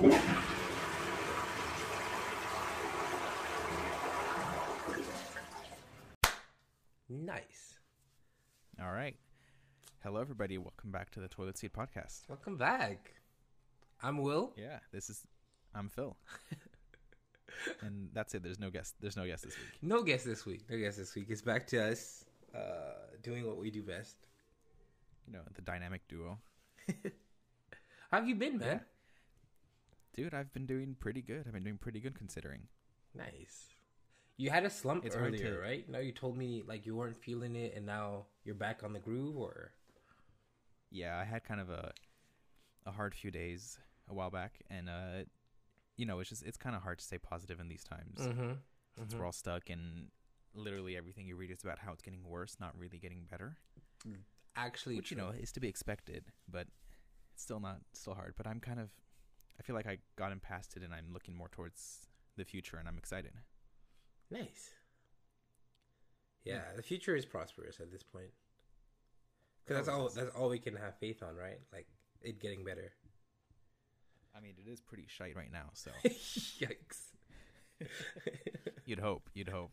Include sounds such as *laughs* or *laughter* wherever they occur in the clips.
Nice. All right. Hello, everybody. Welcome back to the Toilet Seat Podcast. Welcome back. I'm Will. Yeah, this is. I'm Phil. *laughs* and that's it. There's no guest. There's no guest this week. No guest this week. No guest this week. It's back to us uh, doing what we do best. You know, the dynamic duo. *laughs* How have you been, man? Dude, I've been doing pretty good. I've been doing pretty good considering. Nice. You had a slump It's earlier, to- right? No, you told me like you weren't feeling it, and now you're back on the groove, or Yeah, I had kind of a a hard few days a while back, and uh, you know, it's just it's kind of hard to stay positive in these times. mm-hmm. Since we're all stuck, and literally everything you read is about how it's getting worse, not really getting better. actually, which you know is to be expected, but it's still not still hard. But I'm kind of, I feel like I got him past it, and I'm looking more towards the future, and I'm excited. nice. Yeah, the future is prosperous at this point. Because that's all. That's all we can have faith on, right? Like it getting better. I mean, it is pretty shite right now, so *laughs* Yikes. *laughs* you'd hope, you'd hope.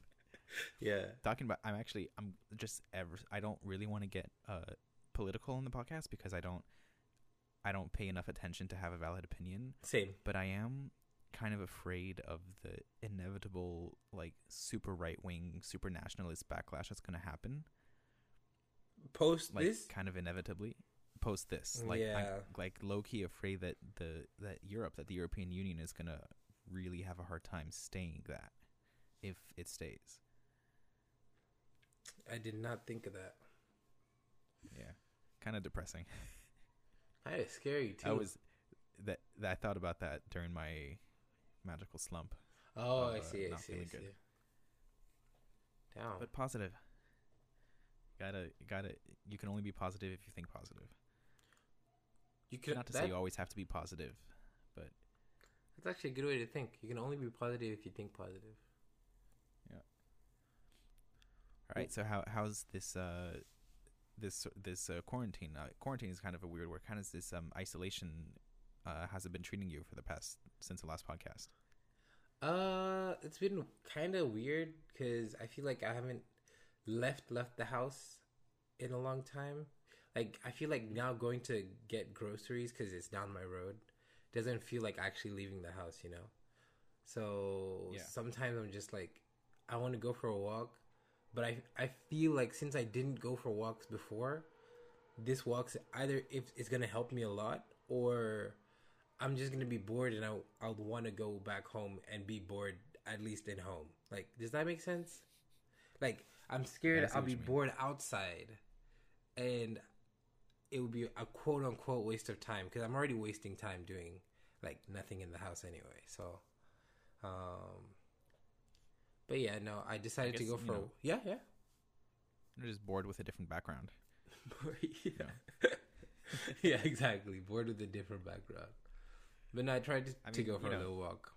yeah. Talking about, I'm actually, I'm just ever, I don't really want to get uh political in the podcast because I don't, I don't pay enough attention to have a valid opinion. Same. but I am kind of afraid of the inevitable like super right wing, super nationalist backlash that's going to happen. Post Like this. kind of inevitably post this. Like Yeah. I'm like low key afraid that the that Europe, that the European Union is going to really have a hard time staying that if it stays. I did not think of that. Yeah. Kind of depressing. *laughs* That is scary too. I was that, that I thought about that during my magical slump. Oh, I uh, see. I not see. I see. good. Down. But positive. Gotta gotta you can only be positive if you think positive. you could Not to that, say you always have to be positive, but That's actually a good way to think. You can only be positive if you think positive. Yeah. All right. So how how's this uh this this uh, quarantine? Uh, quarantine is kind of a weird word. Kind of this um isolation uh has it been treating you for the past since the last podcast? Uh, it's been kind of weird because I feel like I haven't left left the house in a long time. Like I feel like now going to get groceries because it's down my road doesn't feel like actually leaving the house, you know. So Yeah. sometimes I'm just like, I want to go for a walk, but I I feel like since I didn't go for walks before, this walk's either if it's gonna help me a lot or I'm just gonna be bored and I I would want to go back home and be bored at least in home. Like, does that make sense? Like, I'm scared I'll be bored outside, and it would be a quote unquote waste of time because I'm already wasting time doing like nothing in the house anyway. So, um, but yeah, no, I decided to guess, go you for know- yeah, yeah. You're just bored with a different background. *laughs* yeah. *laughs* yeah, exactly. Bored with a different background. But no, I tried to, I to go for you a know. little walk.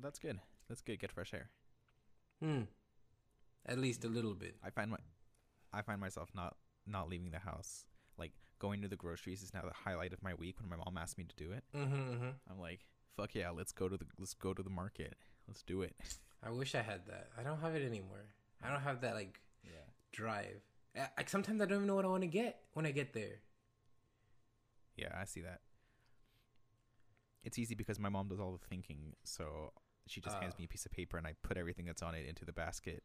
That's good. That's good. Get fresh air. Hmm. At least a little bit. I find my I find myself not not leaving the house. Like going to the groceries is now the highlight of my week when my mom asked me to do it. Mm-hmm, mm-hmm. I'm like, fuck yeah, let's go to the let's go to the market. Let's do it. *laughs* I wish I had that. I don't have it anymore. I don't have that like Yeah. drive. I, like sometimes I don't even know what I want to get when I get there. Yeah, I see that. It's easy because my mom does all the thinking, so she just hands Ah. me a piece of paper and I put everything that's on it into the basket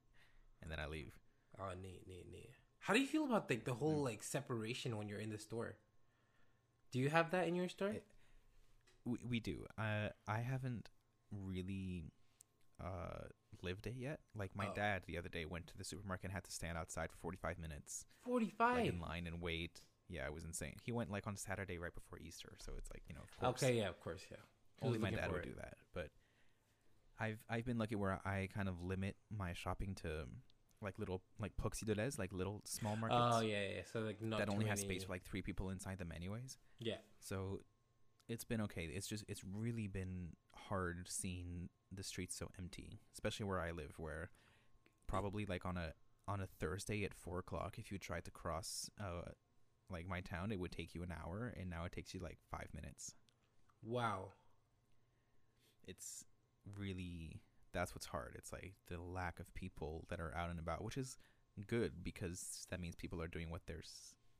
and then I leave. Oh, neat, neat, neat. How do you feel about like the whole Hmm. like separation when you're in the store? Do you have that in your store? It- We, we do. Uh, I haven't really uh, lived it yet. Like my Oh. dad the other day went to the supermarket and had to stand outside for 45 minutes 45 like in line and wait. Yeah, it was insane. He went like on Saturday right before Easter, so it's like you know, of course, Okay, yeah, of course, yeah. Only my dad would it. do that. But I've I've been lucky where I kind of limit my shopping to like little like Proxy Delhaize, like little small markets Oh yeah, yeah. So like not that only has many- space for like three people inside them, anyways. yeah. So it's been okay. It's just it's really been hard seeing the streets so empty, especially where I live, where probably like on a on a Thursday at four o'clock, if you tried to cross uh like my town, it would take you an hour, and now it takes you like five minutes. Wow. It's really that's what's hard. It's like the lack of people that are out and about, which is good because that means people are doing what they're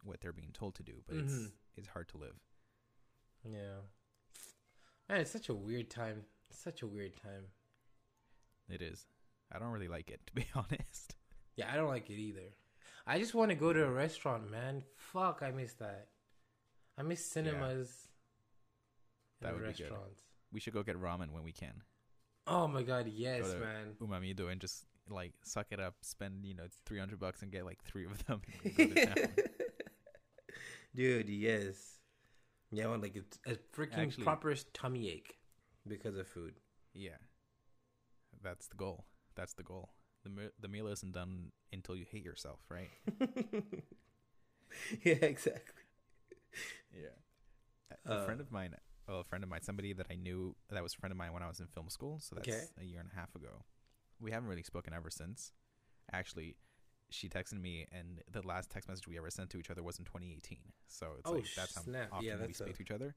what they're being told to do. But it's Mhm. it's hard to live. Yeah. Man, it's such a weird time. Such a weird time. It is. I don't really like it to be *laughs* honest. Yeah, I don't like it either. I just want to go to a restaurant, man. Fuck, I miss that. I miss cinemas. That and would be good. We should go get ramen when we can. Oh my god, yes, man. Umamido and just like suck it up, spend you know three hundred bucks and get like three of them. and go to town. *laughs* Dude, yes. Yeah, want like it's a freaking Actually- proper tummy ache because of food. yeah, that's the goal. That's the goal. The me- the meal isn't done until you hate yourself, right? *laughs* yeah, exactly. Yeah. A Uh, friend of mine, well, a friend of mine, somebody that I knew that was a friend of mine when I was in film school. So that's Okay. a year and a half ago. We haven't really spoken ever since. Actually, she texted me, and the last text message we ever sent to each other was in 2018. So it's Oh, like that's how snap. often Yeah, we speak a- to each other.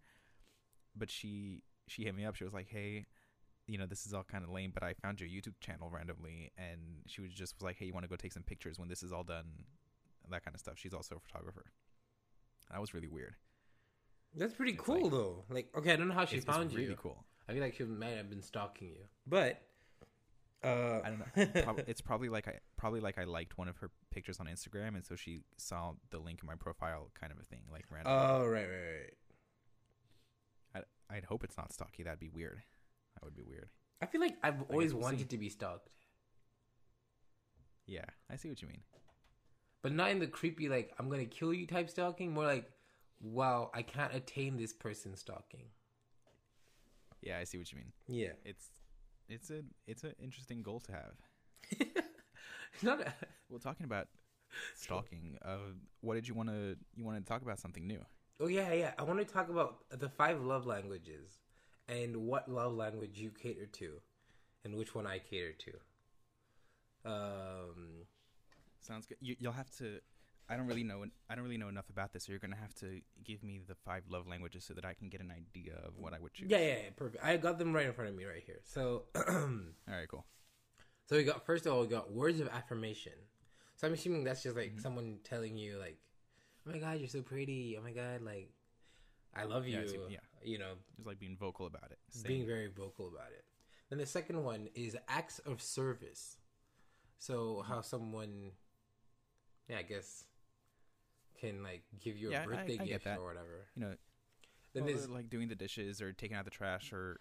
But she she hit me up. She was like, "Hey, you know, this is all kind of lame, but I found your YouTube channel randomly, and she was just was like, "Hey, you want to go take some pictures when this is all done?" That kind of stuff. She's also a photographer. That was really weird. That's pretty It's cool like- though. Like, okay, I don't know how she found really you. cool. I feel like she might have been stalking you, but uh, I don't know. *laughs* Prob- it's probably like I probably like I liked one of her pictures on Instagram, and so she saw the link in my profile, kind of a thing, like random. oh, right, right, right. I'd hope it's not stocky. That'd be weird. That would be weird. I feel like I've always wanted see. to be stalked, Yeah, I see what you mean. but not in the creepy like I'm gonna kill you type stalking. More like, wow, I can't attain this person stalking. Yeah, I see what you mean. Yeah, It's it's a it's an interesting goal to have. it's *laughs* not. A, Well, talking about stalking, uh, what did you want to you wanted to talk about something new? oh yeah, yeah. I want to talk about the five love languages and what love language you cater to, and which one I cater to. Um. Sounds good. You, you'll have to. I don't really know. I don't really know enough about this, so you're gonna have to give me the five love languages so that I can get an idea of what I would choose. Yeah, yeah, yeah, perfect. I got them right in front of me right here. So, *clears throat* All right. Cool. so we got first of all we got words of affirmation. So I'm assuming that's just like Mhm. someone telling you like, "Oh my god, you're so pretty. Oh my god, like, I love you." Yeah, yeah. You know, Just like being vocal about it. being very vocal about it. Then the second one is acts of service. So how someone, yeah, I guess, can like give you a Yeah, birthday I get gift or whatever. you know, Then well, there's like doing the dishes or taking out the trash or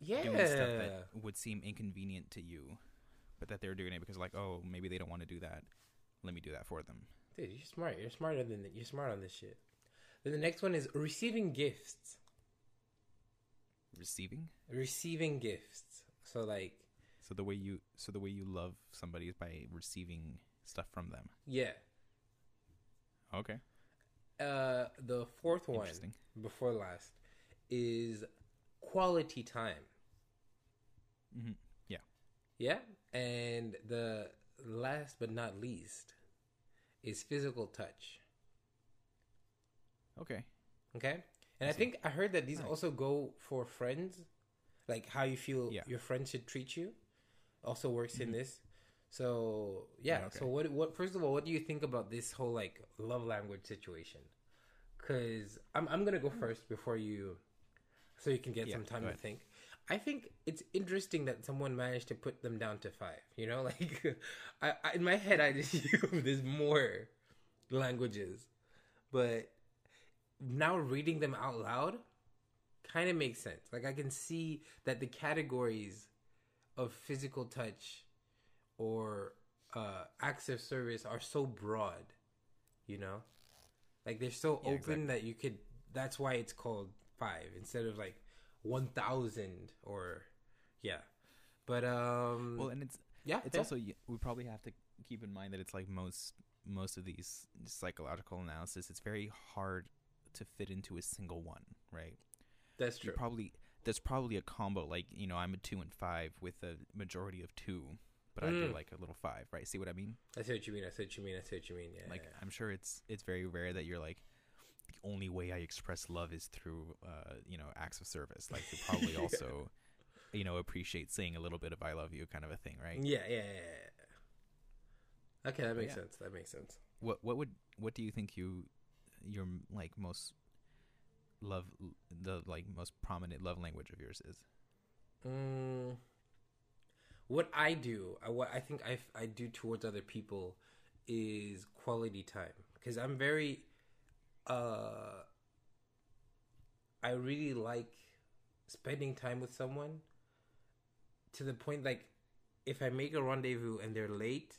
yeah, doing stuff that would seem inconvenient to you, but that they're doing it because like, oh, maybe they don't want to do that. Let me do that for them. Dude, you're smart. You're smarter than you're smart on this shit. Then the next one is receiving gifts. Receiving. Receiving gifts. So like, So the way you so the way you love somebody is by receiving stuff from them. yeah. Okay. Uh, the fourth one before last is quality time. hmm Yeah, Yeah, and the last but not least is physical touch. Okay. Okay, and I think I heard that these Nice. also go for friends, like how you feel Yeah. your friends should treat you. Also works in Mhm. this. So yeah. Oh, yeah, okay. So what? What? First of all, what do you think about this whole like love language situation? Because I'm I'm gonna go first before you, so you can get Yeah, some time to think. I think it's interesting that someone managed to put them down to five. You know, *laughs* like I, I in my head I just *laughs* assume there's more languages, but now reading them out loud kind of makes sense. Like I can see that the categories of physical touch or uh, acts of service are so broad. You know, like they're so Yeah, open exactly. that you could. That's why it's called five instead of like one thousand or yeah. But um, Well, and it's yeah, it's yeah. also we probably have to keep in mind that it's like most most of these psychological analysis. It's very hard to fit into a single one, right? that's You true. probably there's probably a combo like you know I'm a two and five with a majority of two, but I do Mm. like a little five, right? See what I mean? I see what you mean. I see what you mean. I see what you mean. Yeah, Like yeah. I'm sure it's it's very rare that you're like the only way I express love is through uh, you know acts of service. Like you probably *laughs* also you know appreciate saying a little bit of "I love you" kind of a thing, right? Yeah, yeah, yeah. yeah. Okay, that makes Yeah. sense. That makes sense. What what would what do you think you your like most love the like most prominent love language of yours is? Mm, what I do, uh, what I think I, I do towards other people is quality time because I'm very, uh, I really like spending time with someone to the point like if I make a rendezvous and they're late,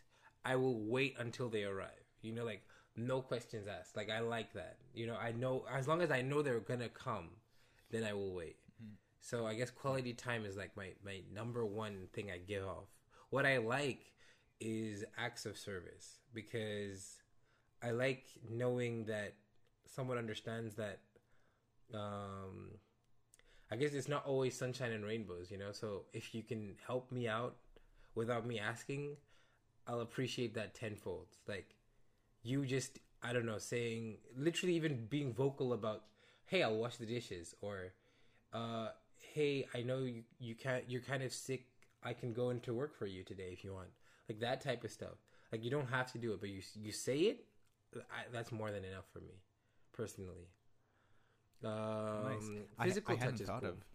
I will wait until they arrive. You know, like no questions asked. Like I like that. You know, I know as long as I know they're gonna come, then I will wait. So I guess quality time is like my my number one thing I give off. What I like is acts of service because I like knowing that someone understands that um I guess it's not always sunshine and rainbows, you know. So if you can help me out without me asking, I'll appreciate that tenfold. Like you just I don't know, saying literally even being vocal about, "Hey, I'll wash the dishes," or uh, "Hey, I know you you can't you're kind of sick. I can go into work for you today if you want." Like that type of stuff. Like you don't have to do it, but you you say it. I, that's more than enough for me, personally. Um, Nice. I- Physical I hadn't touch is thought cool. of-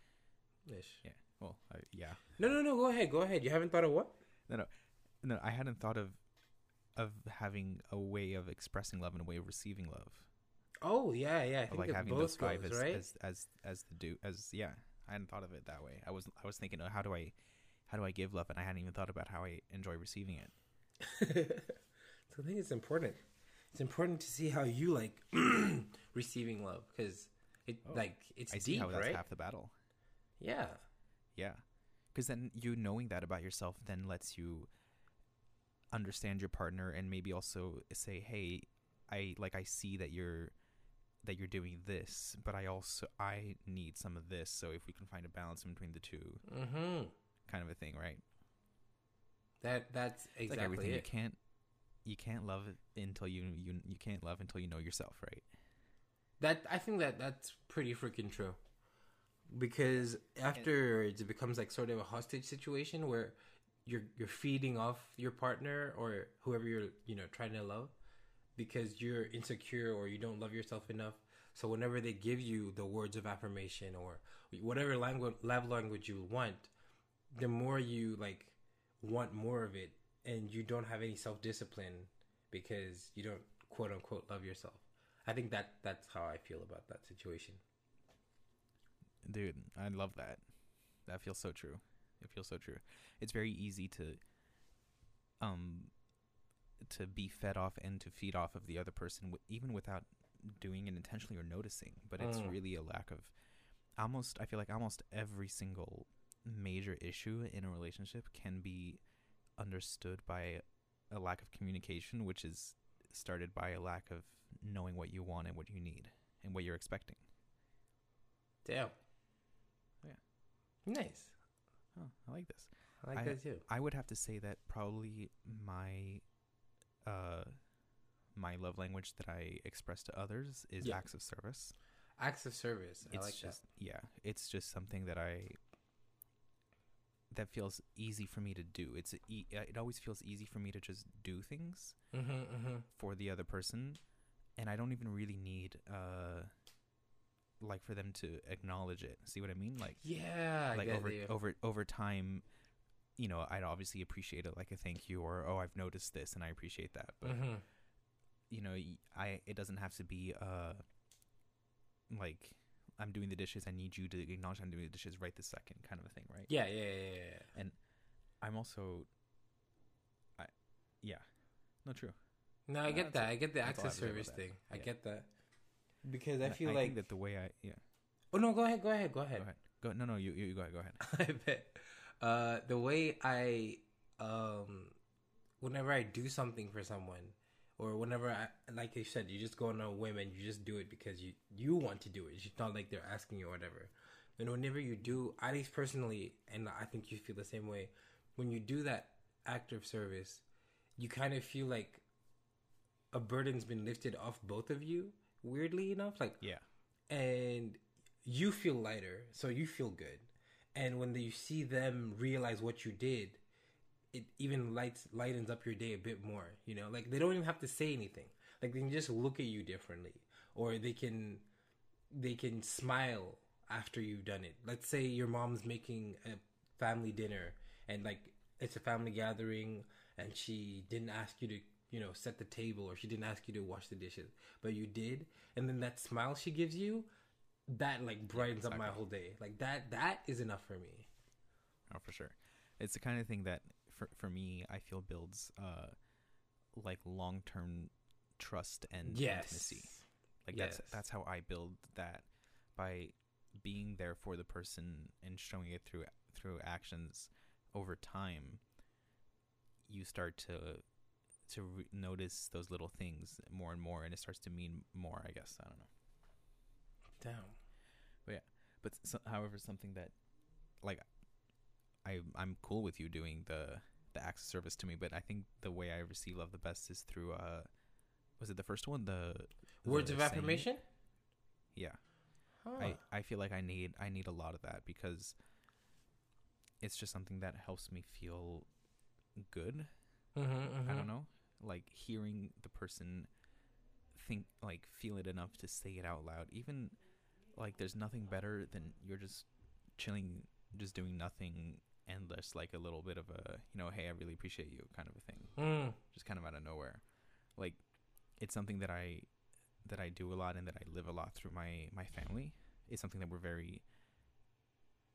Ish. Yeah. Well, I, yeah. No, no, no. Go ahead. Go ahead. You haven't thought of what? No, no, no. I hadn't thought of of having a way of expressing love and a way of receiving love. Oh yeah, yeah. I think like having both those five goes, as, right? as as as the do as yeah. I hadn't thought of it that way. I was I was thinking, oh, how do I how do I give love, and I hadn't even thought about how I enjoy receiving it. *laughs* so I think it's important. It's important to see how you like *clears throat* receiving love because it Oh, like it's I see deep, how that's right? half the battle. Yeah. Yeah. Because then you knowing that about yourself then lets you understand your partner and maybe also say, "Hey, I like I see that you're that you're doing this, but I also I need some of this. So if we can find a balance in between the two, Mm-hmm. kind of a thing, right? That that's exactly like everything you can't you can't love it until you you you can't love until you know yourself, right? That I think that that's pretty freaking true. Because afterwards, it becomes like sort of a hostage situation where you're you're feeding off your partner or whoever you're you know trying to love because you're insecure or you don't love yourself enough. So whenever they give you the words of affirmation or whatever language love language you want, the more you like want more of it, and you don't have any self discipline because you don't quote unquote love yourself. I think that that's how I feel about that situation. Dude, I love that. That feels so true. It feels so true. It's very easy to um to be fed off and to feed off of the other person w- even without doing it intentionally or noticing, but it's Mm. really a lack of almost I feel like almost every single major issue in a relationship can be understood by a lack of communication which is started by a lack of knowing what you want and what you need and what you're expecting. Damn. Yeah. Nice. Oh, I like this. I like I- that too. I would have to say that probably my uh my love language that I express to others is Yeah. acts of service. Acts of service. I it's like just yeah, it's just something that I that feels easy for me to do. It's e- uh, it always feels easy for me to just do things. Mm-hmm, mm-hmm. for the other person and I don't even really need uh like for them to acknowledge it. See what I mean? Like Yeah. Like over you. over over time you know i'd obviously appreciate it like a thank you or oh i've noticed this and i appreciate that but Mhm. you know i it doesn't have to be uh like i'm doing the dishes i need you to acknowledge i'm doing the dishes right this second kind of a thing right Yeah, yeah, yeah, yeah, yeah. i'm also i yeah not true No, I No, get that. I get the that's all I acts of have to say about service thing. I Yeah. get that. Because I feel I like. think that the way i yeah oh no! Go ahead. Go ahead. Go ahead. go ahead. ahead go no no you, you go ahead go ahead *laughs* I bet. Uh, the way I, um, whenever I do something for someone, or whenever I, like you said, you just go on a whim and you just do it because you you want to do it. It's not like they're asking you or whatever. And whenever you do, at least personally, and I think you feel the same way, when you do that act of service, you kind of feel like a burden's been lifted off both of you weirdly enough. Like Yeah. and you feel lighter, so you feel good. And when you see them realize what you did, it even lights lightens up your day a bit more. You know, like they don't even have to say anything. Like they can just look at you differently, or they can they can smile after you've done it. Let's say your mom's making a family dinner, and like it's a family gathering, and she didn't ask you to you know set the table, or she didn't ask you to wash the dishes, but you did, and then that smile she gives you, that like brightens up my whole day. Like that that is enough for me. Oh, for sure. It's the kind of thing that for for me, I feel builds uh like long term trust and Yes. intimacy. Like Yes. that's that's how I build that by being there for the person and showing it through through actions over time. You start to to re- notice those little things more and more, and it starts to mean more. I guess I don't know. Damn. but yeah, but so, however something that like i i'm cool with you doing the the acts of service to me but i think the way i receive love the best is through uh was it the first one the Words the of affirmation. yeah Huh. i i feel like i need i need a lot of that because it's just something that helps me feel good Mhm, I mhm. don't know, like hearing the person think, like feel it enough to say it out loud. Even like there's nothing better than you're just chilling, just doing nothing, and there's like a little bit of a, you know, hey, I really appreciate you kind of a thing, Mm. just kind of out of nowhere. Like it's something that I that I do a lot and that I live a lot through my my family. It's something that we're very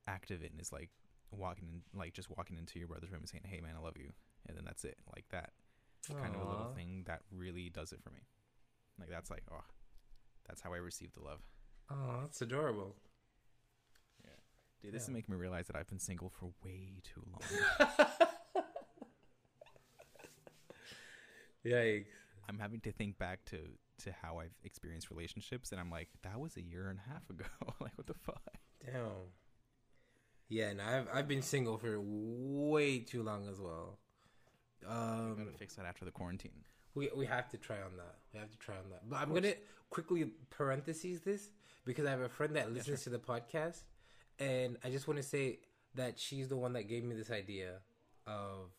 active in. Is like walking in, like just walking into your brother's room and saying, "Hey, man, I love you," and then that's it. Like that kind of a little thing that really does it for me. Like that's like, oh, that's how I receive the love. Oh, that's adorable. Dude, this is making me realize that I've been single for way too long. *laughs* Yikes. I'm having to think back to to how I've experienced relationships, and I'm like, that was a year and a half ago. *laughs* like, what the fuck? Damn. Yeah, and I've I've been single for way too long as well. We Um, gotta fix that after the quarantine. we we have to try on that. We have to try on that. But I'm gonna quickly parentheses this because I have a friend that listens to the podcast, and I just want to say that she's the one that gave me this idea of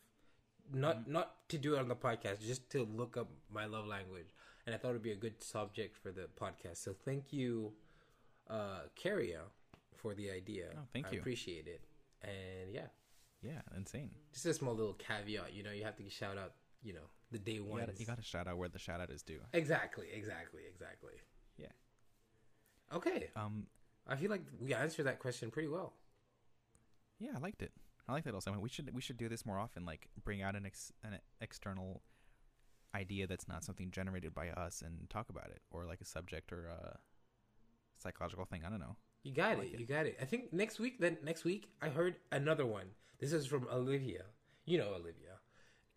not not to do it on the podcast, just to look up my love language, and I thought it'd be a good subject for the podcast. So thank you, uh, Carria, for the idea. Oh, thank I you. appreciate it, and yeah, Yeah, insane. just a small little caveat. You know, you have to shout out. You know, the day one. you gotta shout out where the shout out is due. Exactly, exactly, exactly. Yeah. Okay. Um. I feel like we answered that question pretty well. Yeah, I liked it. I like that also. I mean, we should we should do this more often. Like, bring out an ex, an external idea that's not something generated by us and talk about it, or like a subject or a psychological thing. I don't know. You got I it. it. You got it. I think next week. Then next week, I heard another one. This is from Olivia. You know Olivia,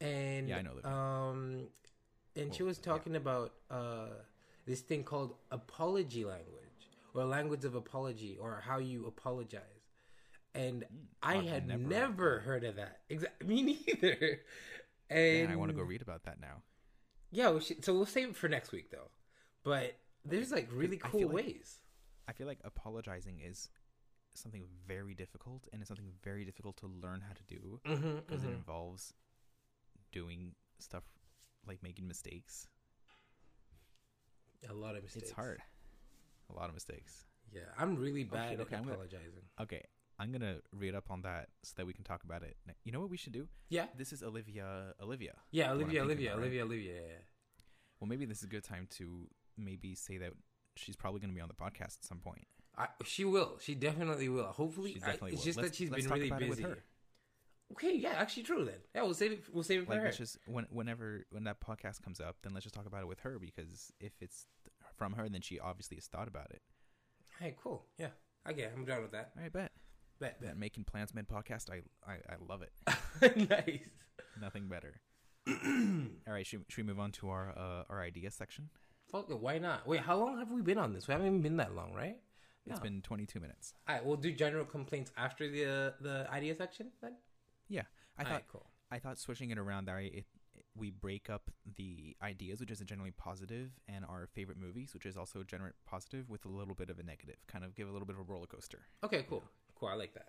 and Yeah, I know Olivia. Um, and she Well, was yeah. talking about uh this thing called apology language or language of apology or how you apologize. And I I've had never never, heard of that. Exactly. *laughs* Me neither. And And I want to go read about that now. Yeah, we should, so we'll save it for next week though. But there's like really I cool like- ways. I feel like apologizing is something very difficult, and it's something very difficult to learn how to do Mm-hmm, because it involves doing stuff like making mistakes. A lot of mistakes. It's hard. A lot of mistakes. Yeah, I'm really Oh, bad at okay, I'm gonna- apologizing. Okay, I'm gonna read up on that so that we can talk about it. You know what we should do? Yeah, This is Olivia. Olivia. yeah, the Olivia, thinking Olivia, right? Olivia, Olivia. Yeah, yeah. Well, maybe this is a good time to maybe say that she's probably gonna be on the podcast at some point. I, she will. She definitely will. Hopefully, She I- definitely it's will. just Let's- that she's been talk really about it with busy. her. Okay, yeah, actually, true. Then, yeah, we'll save it. We'll save it for Like, her. let's just when whenever when that podcast comes up, then let's just talk about it with her because if it's from her, then she obviously has thought about it. Hey, cool. Yeah, okay, I'm down with that. I bet. Bet, That making plans mid podcast, I, I I love it. *laughs* nice. Nothing better. *clears throat* All right, should, should we move on to our uh, our idea section? Fuck it. Why not? Wait, how long have we been on this? We haven't even been that long, right? It's No. been 22 minutes. All right, we'll do general complaints after the uh, the idea section then. Yeah, I All thought right, cool. I thought switching it around that way, it we break up the ideas, which is generally positive, and our favorite movies, which is also generally positive, with a little bit of a negative. Kind of give a little bit of a roller coaster. Okay, cool, cool. I like that.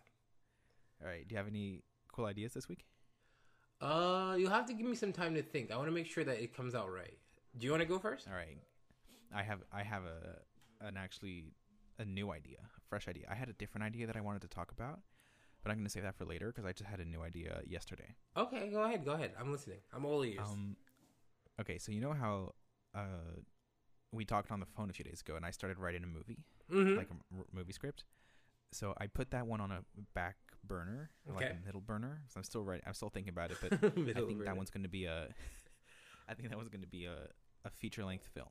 All right. Do you have any cool ideas this week? Uh, you'll have to give me some time to think. I want to make sure that it comes out right. Do you want to go first? All right. I have I have a an actually a new idea, a fresh idea. I had a different idea that I wanted to talk about, but I'm going to save that for later because I just had a new idea yesterday. Okay, go ahead. Go ahead. I'm listening. I'm all ears. Um, okay, so you know how uh, we talked on the phone a few days ago, and I started writing a movie, Mhm. like a m- movie script. So I put that one on a back burner, or like a middle burner. So I'm still writing. I'm still thinking about it, but *laughs* *laughs* I think that one's going to be a. I think that one's going to be a a feature length film.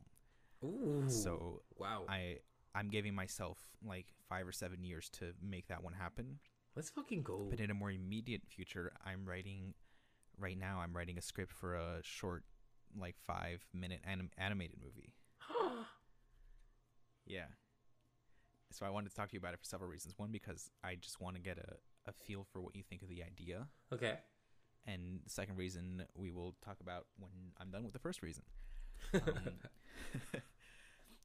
Ooh. So wow. I I'm giving myself like five or seven years to make that one happen. Let's fucking go. But in a more immediate future, I'm writing right now. I'm writing a script for a short, like five minute anim- animated movie. *gasps* Yeah. So I wanted to talk to you about it for several reasons. One, because I just want to get a, a feel for what you think of the idea. okay. And the second reason we will talk about when I'm done with the first reason. *laughs* Um, *laughs*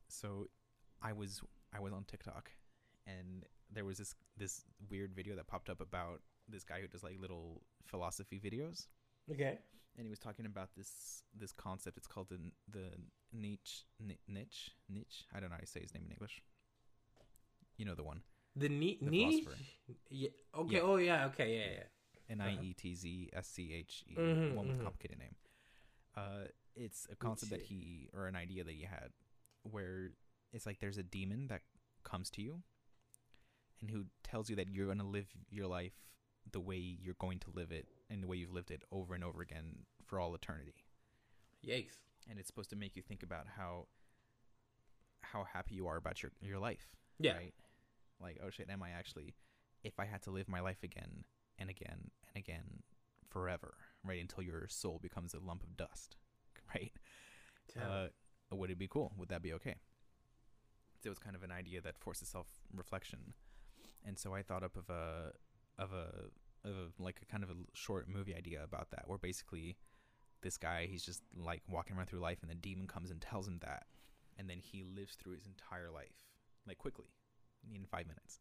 so I was I was on TikTok and there was this this weird video that popped up about this guy who does like little philosophy videos okay. and he was talking about this this concept it's called the the niche niche niche I don't know how to say his name in English you know the one The ni- The niche. Yeah. Okay. Yeah. Oh yeah. Okay. Yeah. Yeah. N I E T Z S C H E Mhm, one with mhm. a complicated name. Uh, it's a concept that he or an idea that he had, where it's like there's a demon that comes to you, and who tells you that you're gonna live your life the way you're going to live it and the way you've lived it over and over again for all eternity. Yikes. And it's supposed to make you think about how how happy you are about your your life. Yeah. Right? Like, oh shit, am I actually if I had to live my life again and again and again forever, right, until your soul becomes a lump of dust, *laughs* right? Damn. Uh, would it be cool? Would that be okay? So it was kind of an idea that forces self reflection, and so I thought up of a of a of a, like a kind of a short movie idea about that, where basically this guy he's just like walking around through life, and the demon comes and tells him that, and then he lives through his entire life like quickly, in five minutes,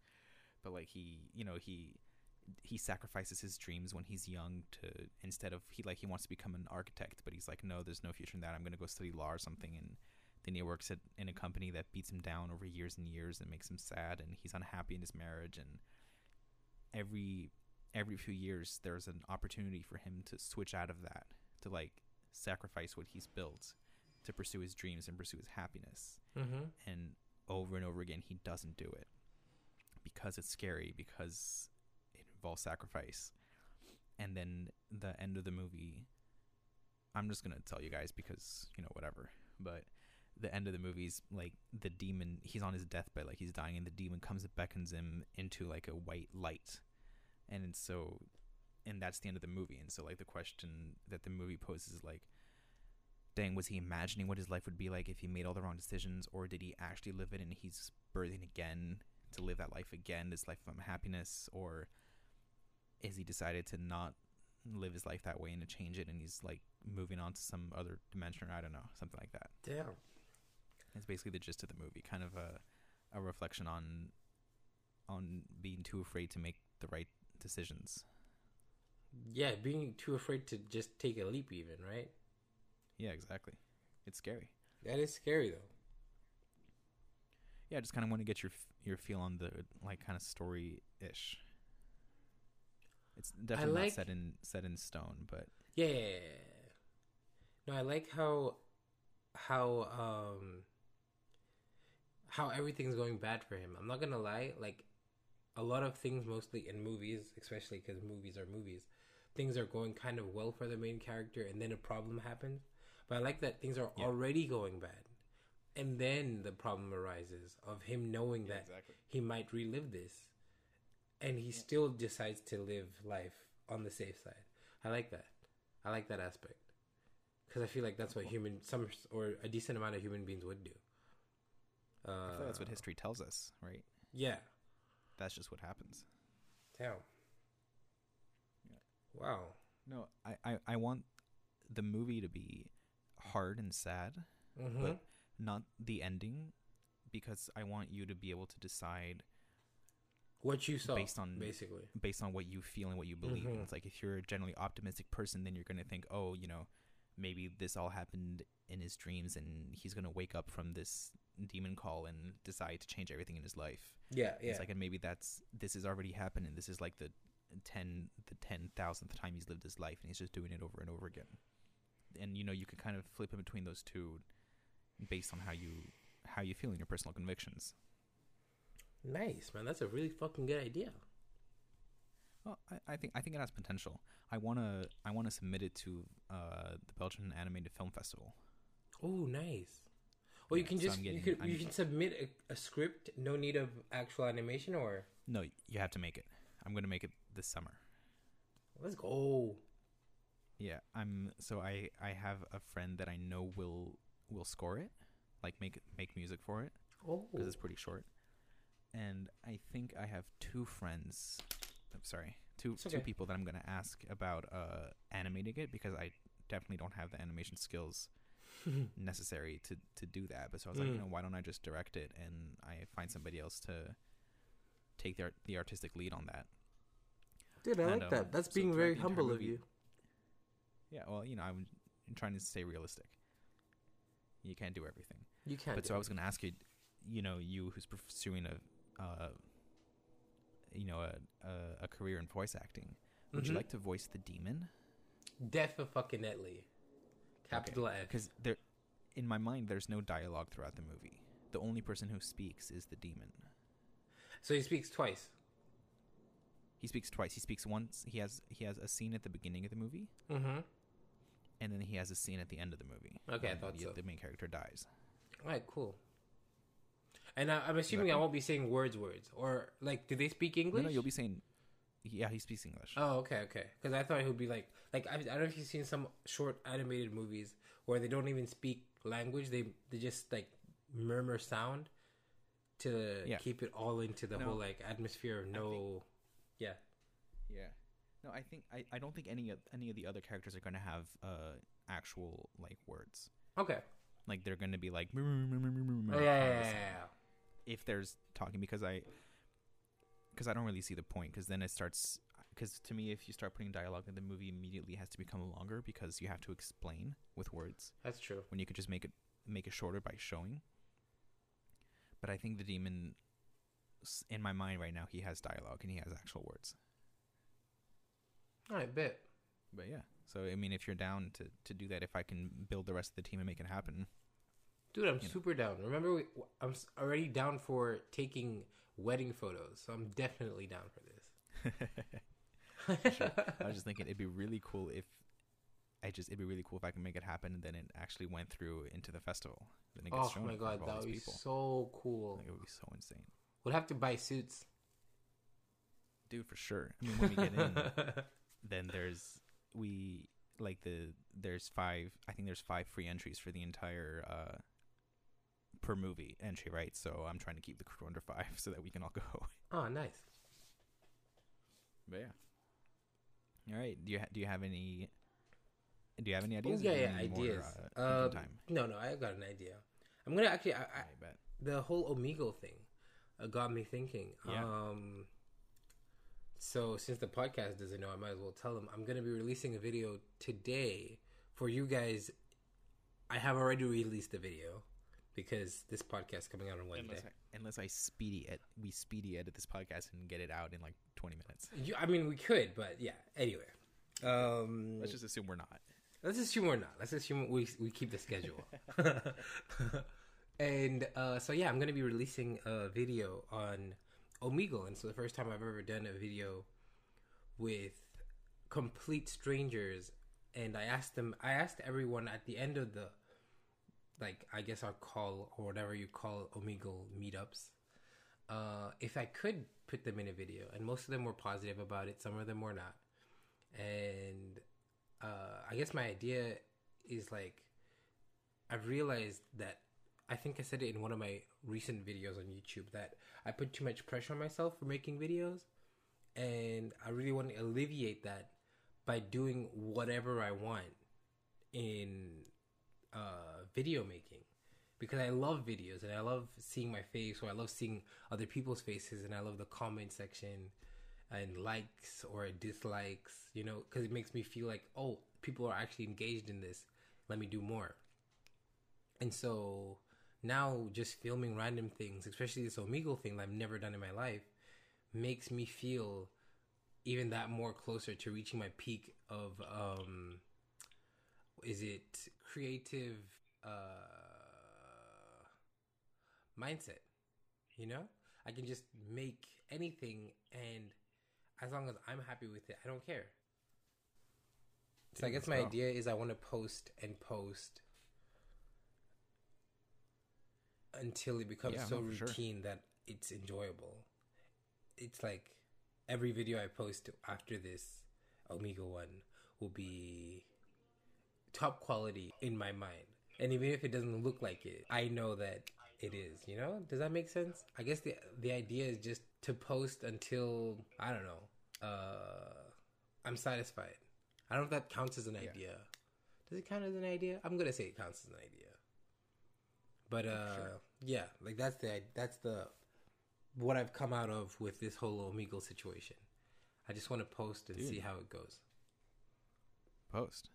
but like he you know he he sacrifices his dreams when he's young to instead of he like he wants to become an architect but he's like no there's no future in that. I'm going to go study law or something and then he works at in a company that beats him down over years and years and makes him sad and he's unhappy in his marriage and every every few years there's an opportunity for him to switch out of that to like sacrifice what he's built to pursue his dreams and pursue his happiness. Mm-hmm. and over and over again he doesn't do it because it's scary because it involves sacrifice. And then the end of the movie i'm just gonna tell you guys because you know whatever. But the end of the movie's like the demon he's on his deathbed like he's dying and the demon comes and beckons him into like a white light. And so and that's the end of the movie. And so like the question that the movie poses is like dang was he imagining what his life would be like if he made all the wrong decisions or did he actually live it and he's birthing again to live that life again this life of unhappiness? Or is he decided to not live his life that way and to change it and he's like moving on to some other dimension or i don't know something like that. Damn. It's basically the gist of the movie kind of a, a reflection on on being too afraid to make the right decisions Yeah, being too afraid to just take a leap, even right? yeah exactly it's scary That is scary though. yeah i just kind of want to get your your feel on the like kind of story ish it's definitely like- not set in set in stone but Yeah. No, I like how how um how everything's going bad for him. I'm not gonna lie, like a lot of things, mostly in movies, especially because movies are movies, things are going kind of well for the main character, and then a problem happens. But I like that things are Yeah. already going bad, and then the problem arises of him knowing that exactly he might relive this, and he still decides to live life on the safe side. I like that. I like that aspect because I feel like that's what human some or a decent amount of human beings would do. Uh, i feel like that's what history tells us right Yeah. that's just what happens Damn. Yeah. Wow. No, I, I, I want the movie to be hard and sad, Mm-hmm. but not the ending, because I want you to be able to decide what you saw, based on- basically. based on what you feel and what you believe. Mhm. It's like if you're a generally optimistic person, then you're gonna think, oh, you know, maybe this all happened in his dreams, and he's gonna wake up from this demon call and decide to change everything in his life. Yeah, yeah. It's like, and maybe that's this is already happening. this is like the ten the ten thousandth time he's lived his life, and he's just doing it over and over again. And you know, you could kind of flip in between those two, based on how you how you feel in your personal convictions. nice, man. That's a really fucking good idea. Well, I, I think I think it has potential. I wanna I wanna submit it to uh, the Belgian Animated Film Festival. Oh, nice. Well, you can so just you can you can submit a, a script, no need of actual animation, or No, you have to make it. I'm gonna make it this summer. let's go. Yeah, I'm. So I I have a friend that I know will will score it, like make make music for it Oh, because it's pretty short. And I think I have two friends. I'm sorry, two It's two people that I'm gonna ask about uh animating it because I definitely don't have the animation skills *laughs* necessary to to do that. But so I was like, you Mm. know, why don't I just direct it and I find somebody else to take the art, the artistic lead on that. dude, I And, like um, that. That's so being very the entire humble of you. Yeah, well, you know, I'm trying to stay realistic. You can't do everything. You can't. but do so I was going to ask you, you know, you who's pursuing a, uh, you know, a, a a career in voice acting. Would you Mhm. like to voice the demon? definitely capital F. Because there, in my mind, there's no dialogue throughout the movie. The only person who speaks is the demon. So he speaks twice. He speaks twice. He speaks once. He has he has a scene at the beginning of the movie, Mm-hmm. and then he has a scene at the end of the movie. Okay, I thought the, so. the main character dies. All right, cool. And I, I'm assuming I won't be saying words, words, or like, do they speak No, English? no, you'll be saying, yeah, he speaks English. Oh, okay, okay. Because I thought he would be like, like I, I don't know if you've seen some short animated movies where they don't even speak language; they they just like murmur sound to Yeah. keep it all into the No. whole like atmosphere of no. yeah. Yeah. No, I think I, I don't think any of any of the other characters are going to have uh actual like words. Okay. Like they're going to be like Oh, yeah, yeah, yeah, yeah. if there's talking because I because I don't really see the point because then it starts because to me if you start putting dialogue in the movie immediately has to become longer because you have to explain with words That's true. when you could just make it make it shorter by showing. But I think the demon in my mind right now he has dialogue and he has actual words. Right, bet. But yeah, so I mean, if you're down to to do that, if I can build the rest of the team and make it happen, Dude, I'm know. super super down. Remember, we, I'm already down for taking wedding photos, so I'm definitely down for this. *laughs* I was *laughs* just thinking it'd be really cool if I just it'd be really cool if I can make it happen and then it actually went through into the festival. Then it gets oh shown my god, that would be people. so cool. Like, it would be so insane, We'll have to buy suits. dude, for sure. I mean, when we get in, *laughs* then there's we like the there's five. I think there's five free entries for the entire uh per movie entry, right? So I'm trying to keep the crew *laughs* under five so that we can all go. oh, *laughs* nice. But yeah. All right. Do you ha- do you have any? Do you have any Oh, ideas? yeah, Or do you yeah, need more, ideas. uh, Uh, time. no, no, I got an idea. I'm gonna actually. I, I, I bet. the whole Omegle thing uh, got me thinking. Yeah. Um, so since the podcast doesn't know, I might as well tell them I'm gonna be releasing a video today for you guys. I have already released the video because this podcast is coming out on Wednesday. Unless I, unless I speedy it, we speedy edit this podcast and get it out in like 20 minutes. You, I mean, we could, but yeah. Anyway, um, Let's just assume we're not. Let's assume we're not. Let's assume we we keep the schedule. *laughs* and uh, so yeah, I'm gonna be releasing a video on Omegle, and so the first time I've ever done a video with complete strangers, and I asked them, I asked everyone at the end of the, like I guess our call or whatever you call Omegle meetups, uh, if I could put them in a video, and most of them were positive about it. Some of them were not, and uh, I guess my idea is like I've realized that I think I said it in one of my recent videos on YouTube that I put too much pressure on myself for making videos, and I really want to alleviate that by doing whatever I want in uh, video making because I love videos and I love seeing my face or I love seeing other people's faces and I love the comment section and likes or dislikes, you know, because it makes me feel like, oh, people are actually engaged in this. Let me do more. And so now just filming random things, especially this Omegle thing that I've never done in my life, makes me feel even that more closer to reaching my peak of um is it creative uh mindset you know i can just make anything and as long as i'm happy with it i don't care so i guess my Wow. idea is i want to post and post until it becomes Yeah, so no, for sure. routine that it's enjoyable it's like every video I post after this Omegle one will be top quality in my mind. And even if it doesn't look like it, I know that it is, you know? Does that make sense? I guess the the idea is just to post until I don't know. Uh I'm satisfied. I don't know if that counts as an Yeah. idea. Does it count as an idea? I'm gonna say it counts as an idea. But uh Sure. yeah, like that's the that's the what I've come out of with this whole Omegle situation. I just want to post and Dude. see how it goes. Post.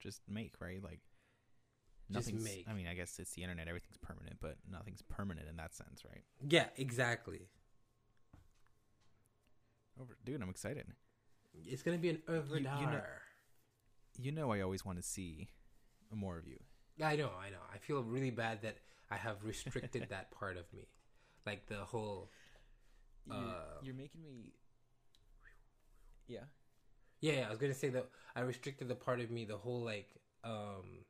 Just make, right? Like nothing's make. I mean, I guess it's the internet, everything's permanent, but nothing's permanent in that sense, right? Yeah, exactly. Over dude, I'm excited. It's gonna be an over you know- You know I always want to see more of you. I know, I know. I feel really bad that I have restricted *laughs* that part of me, like the whole. You're, Uh, you're making me Yeah. Yeah, yeah, I was gonna say that I restricted the part of me, the whole like, um,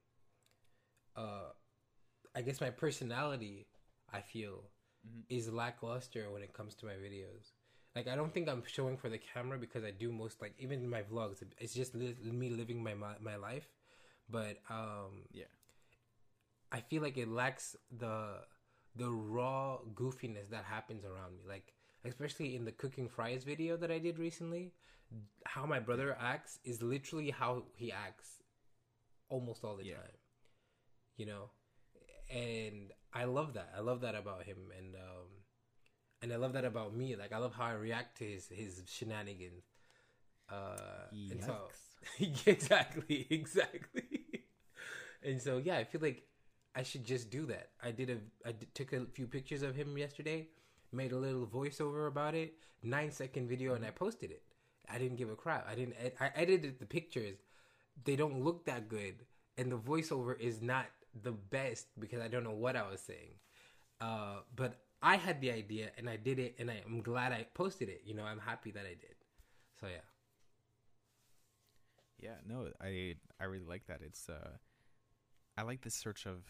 uh, I guess my personality, I feel, Mhm. is lackluster when it comes to my videos. Like, I don't think I'm showing for the camera because I do most like even in my vlogs, it's just li- me living my my my life. But um, Yeah. I feel like it lacks the the raw goofiness that happens around me. Like especially in the cooking fries video that I did recently, how my brother acts is literally how he acts almost all the Yeah. time. You know? And I love that. I love that about him and um and I love that about me. Like I love how I react to his his shenanigans. Uh and so *laughs* exactly, exactly. and so yeah, I feel like I should just do that. I did a I did, took a few pictures of him yesterday, made a little voiceover about it, nine second video, and I posted it. I didn't give a crap. I didn't. ed- I edited the pictures. They don't look that good, and the voiceover is not the best because I don't know what I was saying. Uh, but I had the idea and I did it, and I, I'm glad I posted it. You know, I'm happy that I did. So yeah. Yeah, no, I I really like that. It's uh I like the search of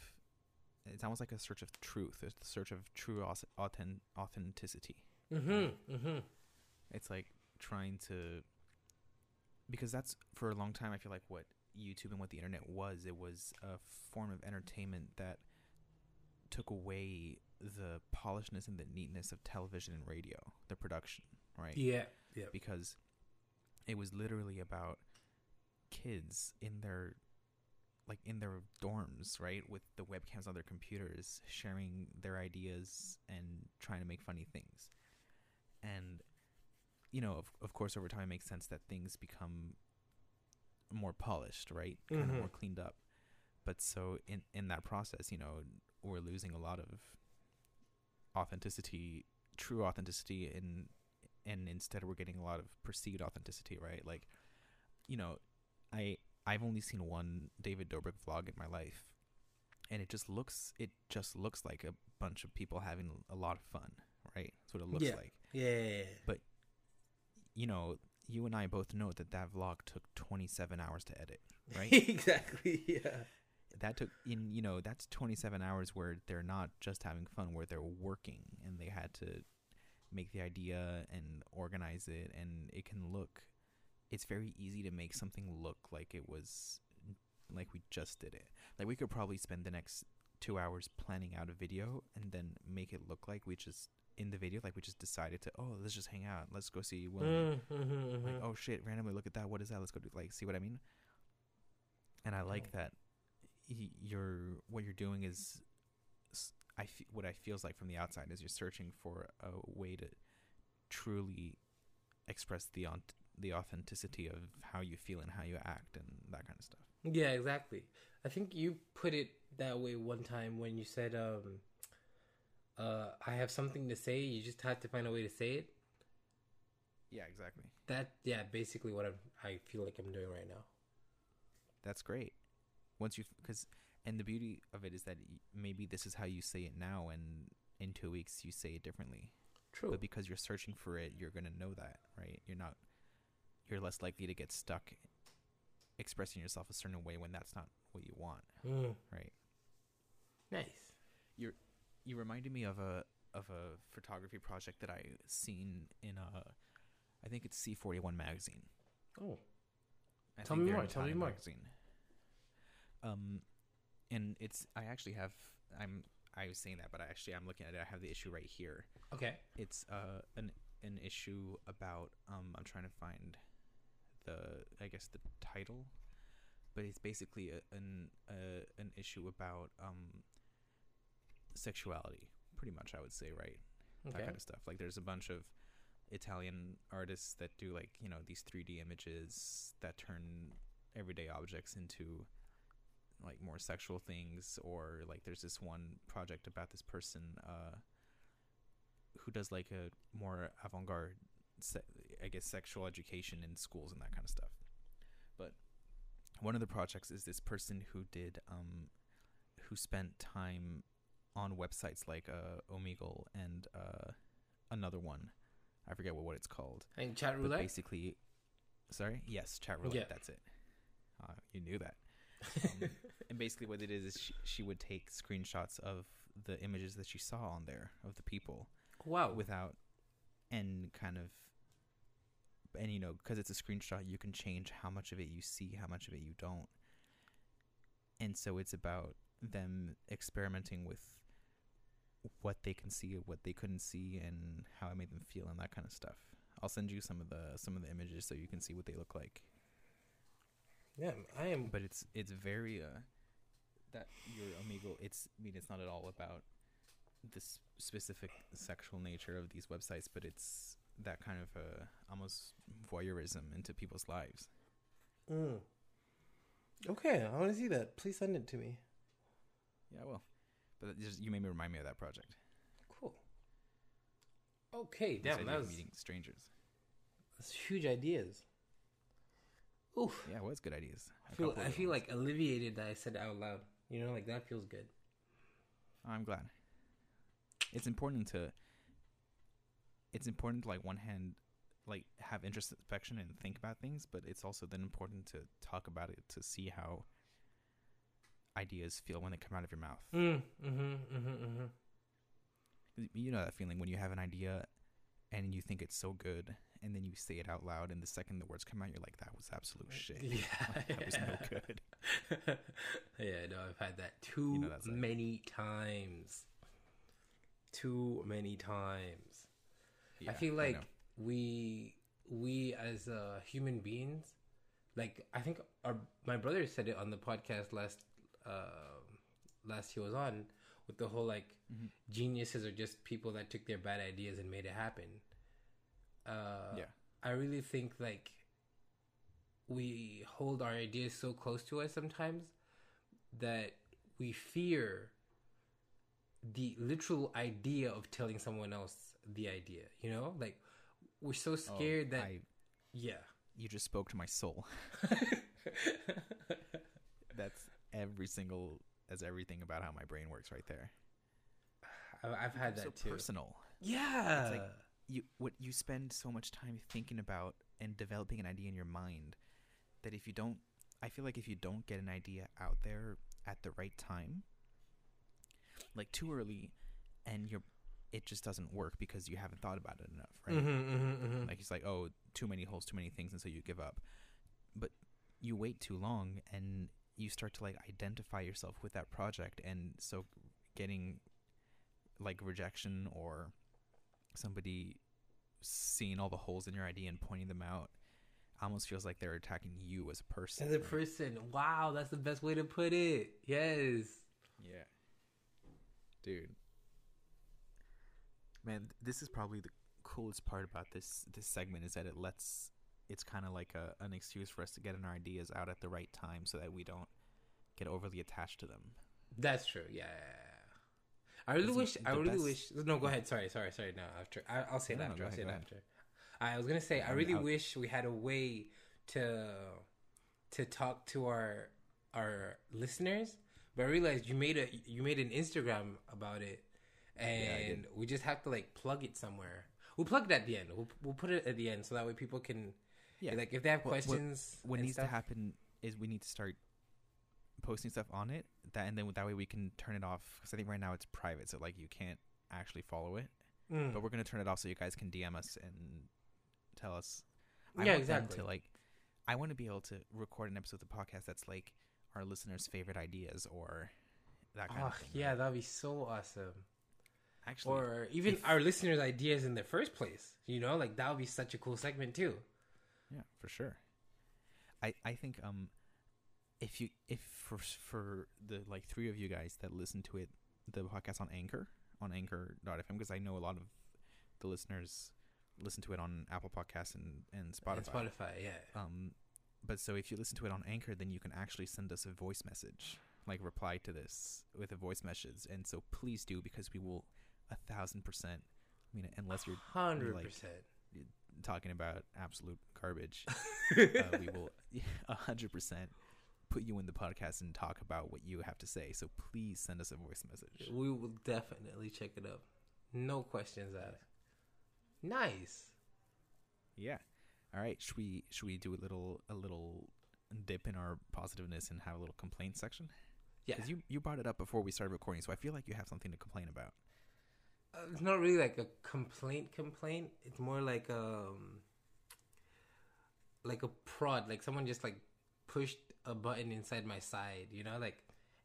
it's almost like a search of truth. It's the search of true aus- authen- authenticity. Mm-hmm. Mm-hmm. It's like trying to because that's for a long time I feel like what YouTube and what the internet was, it was a form of entertainment that took away the polishedness and the neatness of television and radio, the production, right? Yeah. Yeah. because it was literally about kids in their like in their dorms right with the webcams on their computers sharing their ideas and trying to make funny things and you know of, of course over time it makes sense that things become more polished right kind of Mhm. more cleaned up but so in in that process you know we're losing a lot of authenticity true authenticity in and instead we're getting a lot of perceived authenticity right like you know i i've only seen one david dobrik vlog in my life and it just looks it just looks like a bunch of people having a lot of fun right that's what it looks Yeah. like Yeah. But you know you and i both know that that vlog took 27 hours to edit right *laughs* exactly. Yeah. that took in you know that's 27 hours where they're not just having fun where they're working and they had to make the idea and organize it and it can look it's very easy to make something look like it was like we just did it like we could probably spend the next two hours planning out a video and then make it look like we just in the video like we just decided to oh let's just hang out. Let's go see William. Mm-hmm, like oh shit randomly look at that. What is that? Let's go do like see what i mean. And I like that you're what you're doing is I f- what I feels like from the outside is you're searching for a way to truly express the on- the authenticity of how you feel and how you act and that kind of stuff. Yeah, exactly. I think you put it that way one time when you said, um, uh, "I have something to say. You just have to find a way to say it." Yeah, exactly. That yeah, basically what I'm. I feel like I'm doing right now. That's great. Once you because and the beauty of it is that maybe this is how you say it now and in 2 weeks you say it differently. True. But because you're searching for it, you're going to know that, right? You're not you're less likely to get stuck expressing yourself a certain way when that's not what you want, Mm, right? nice. You reminded me of a of a photography project that I seen in a I think it's C41 magazine. Oh, I Tell me more, tell me more. Magazine. Um, and it's I actually have I'm I was saying that, but I actually I'm looking at it. I have the issue right here. okay. It's uh an an issue about um I'm trying to find the I guess the title, but it's basically a, an uh, an issue about um sexuality, pretty much I would say, right? that kind of stuff. Like there's a bunch of Italian artists that do like you know these 3D images that turn everyday objects into like more sexual things, or like there's this one project about this person uh, who does like a more avant-garde, se- I guess, sexual education in schools and that kind of stuff. But one of the projects is this person who did um, who spent time on websites like uh, Omegle and uh, another one. I forget what, what it's called. And chat But basically, sorry, yes, chat roulette. Yeah. That's it. Uh, you knew that. *laughs* Um, and basically, what it is is she, she would take screenshots of the images that she saw on there of the people wow. without and kind of and you know because it's a screenshot you can change how much of it you see how much of it you don't and so it's about them experimenting with what they can see what they couldn't see and how I made them feel and that kind of stuff i'll send you some of the some of the images so you can see what they look like yeah, I am. but it's it's very uh that your amigo it's i mean it's not at all about this specific sexual nature of these websites but it's that kind of uh almost voyeurism into people's lives Mm. Okay, I want to see that. Please send it to me. yeah I it Uh, just you made me remind me of that project Cool. Okay, damn, that was meeting strangers that's huge ideas. Oof. yeah it was good ideas I feel I feel ones. like alleviated that I said it out loud. You know, like that feels good. i'm glad it's important to it's important to like one hand like have introspection and think about things but it's also then important to talk about it to see how ideas feel when they come out of your mouth Mm. Mm-hmm. Mm-hmm. Mm-hmm. You know that feeling when you have an idea and you think it's so good and then you say it out loud and the second the words come out you're like that was absolute *laughs* shit Yeah. *laughs* that was no *laughs* good yeah, no, I've had that too know that's like- many times. Too many times. Yeah, I feel like we we as uh, human beings, like I think our my brother said it on the podcast last uh, last he was on with the whole like Mhm. geniuses are just people that took their bad ideas and made it happen. Uh, yeah I really think like we hold our ideas so close to us sometimes that we fear the literal idea of telling someone else the idea. You know, like we're so Oh, scared that I, yeah. you just spoke to my soul *laughs* that's every single that's everything about how my brain works right there. I- I've had so that too. personal. Yeah, It's like- you what you spend so much time thinking about and developing an idea in your mind that if you don't I feel like if you don't get an idea out there at the right time like too early and you're it just doesn't work because you haven't thought about it enough right? Mhm, mhm, mhm. like it's like oh too many holes too many things and so you give up. But you wait too long and you start to like identify yourself with that project and so getting like rejection or somebody seeing all the holes in your idea and pointing them out almost feels like they're attacking you as a person. As a person, wow, that's the best way to put it. Yes. Yeah. Dude. Man, this is probably the coolest part about this this segment is that it lets it's kind of like a an excuse for us to get our ideas out at the right time so that we don't get overly attached to them. That's true. Yeah. I really Isn't wish. I really best- wish. No, go ahead. Sorry, sorry, sorry. No, after I, I'll say it No, no, after. go I'll ahead, say it after. I was gonna say. I I really I'll- wish we had a way to to talk to our our listeners, but I realized you made a you made an Instagram about it, and did. we just have to like plug it somewhere. We'll plug it at the end. We'll we'll put it at the end so that way people can Yeah. like if they have What- what- questions. what and needs to happen is we need to start posting stuff on it that and then that way we can turn it off because i think right now it's private so like you can't actually follow it Mm. but we're going to turn it off so you guys can dm us and tell us I Yeah, exactly. to like i want to be able to record an episode of the podcast that's like our listeners favorite ideas or that kind Oh, of thing yeah, right? that'd be so awesome. actually or even if- our listeners' ideas in the first place. You know, like that would be such a cool segment too. Yeah, for sure. I I think um if you if for for the like three of you guys that listen to it the podcast on Anchor on anchor.fm because I know a lot of the listeners listen to it on Apple Podcasts and and Spotify. And Spotify, yeah. Um but so if you listen to it on Anchor then you can actually send us a voice message like reply to this with a voice message and so please do because we will a thousand percent I mean unless you're Hundred like- percent. talking about absolute garbage uh, *laughs* we will *laughs* a hundred percent put you in the podcast and talk about what you have to say. So please send us a voice message. We will definitely check it up. No questions asked. Nice. Yeah. All right. Should we should we do a little a little dip in our positiveness and have a little complaint section? Yeah. Because you you brought it up before we started recording, so I feel like you have something to complain about. Uh, it's not really like a complaint complaint. It's more like um like a prod, like someone just like pushed a button inside my side, you know, like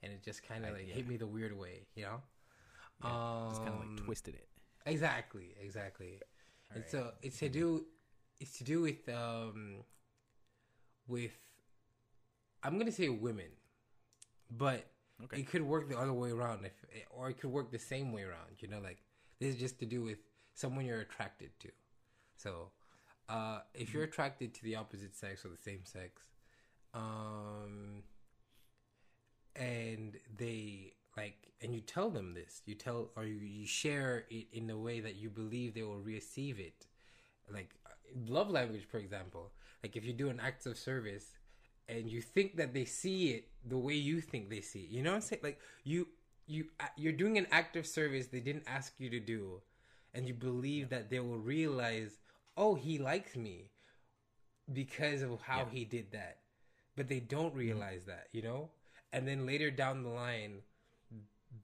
and it just kind of like yeah. hit me the weird way, you know? Yeah, Just kind of Um, like twisted it. Exactly, exactly. and Alright. so it's to do it's to do with um with I'm gonna say women, but Okay. it could work the other way around if or it could work the same way around. You know, like this is just to do with someone you're attracted to. So uh if you're attracted to the opposite sex or the same sex, um and they like and you tell them this you tell or you, you share it in a way that you believe they will receive it. Like uh, love language for example like if you do an act of service and you think that they see it the way you think they see it you know what i'm saying? Like you you uh, you're doing an act of service they didn't ask you to do and you believe that they will realize oh he likes me because of how Yeah. he did that. But they don't mm-hmm. realize that you know? And then later down the line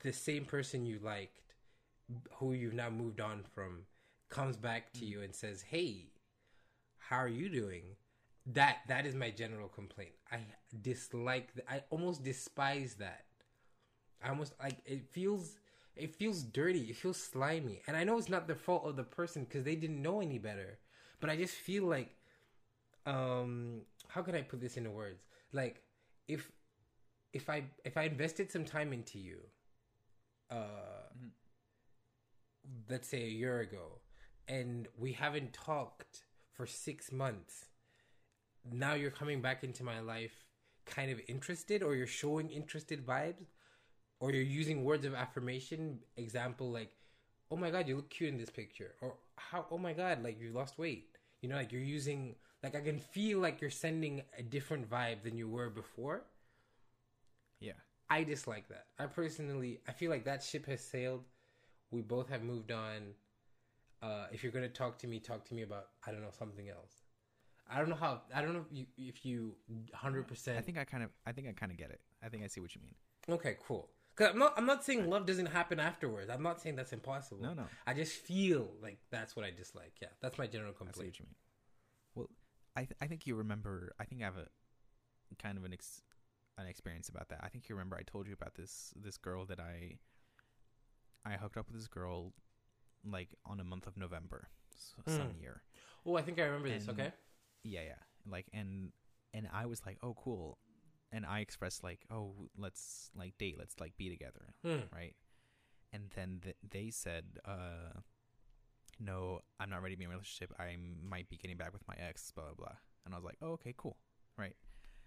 the same person you liked who you've now moved on from comes back to mm-hmm. you and says hey how are you doing? That that is my general complaint. I dislike i almost despise that. I almost like it feels it feels dirty. It feels slimy. And i know it's not the fault of the person because they didn't know any better. But i just feel like um how can i put this into words? Like if if i if i invested some time into you uh Mhm. let's say a year ago and we haven't talked for six months now you're coming back into my life kind of interested or you're showing interested vibes or you're using words of affirmation example like oh my god you look cute in this picture or how oh my god like you lost weight you know like you're using like i can feel like you're sending a different vibe than you were before Yeah. I dislike that. I personally, I feel like that ship has sailed. We both have moved on. Uh, if you're gonna talk to me, talk to me about I don't know something else. I don't know how. I don't know if you if you hundred I think I kind of I think I kind of get it. I think I see what you mean. Okay, cool. Cause I'm not. I'm not saying love doesn't happen afterwards. I'm not saying that's impossible. No, no. I just feel like that's what I dislike. Yeah, that's my general complaint. I see what you mean. Well, I th- I think you remember. I think I have a kind of an ex- an experience about that. I think you remember. I told you about this this girl that I I hooked up with this girl like on a month of November, s some Mm. year. Oh, I think I remember this. Okay. Yeah, yeah. like and and I was like, "Oh, cool." And I expressed like, "Oh, let's like date, let's like be together." Hmm. right? And then th- they said, uh, "No, I'm not ready to be in a relationship. I might be getting back with my ex." Blah blah blah. And I was like, "Oh, okay, cool, right?"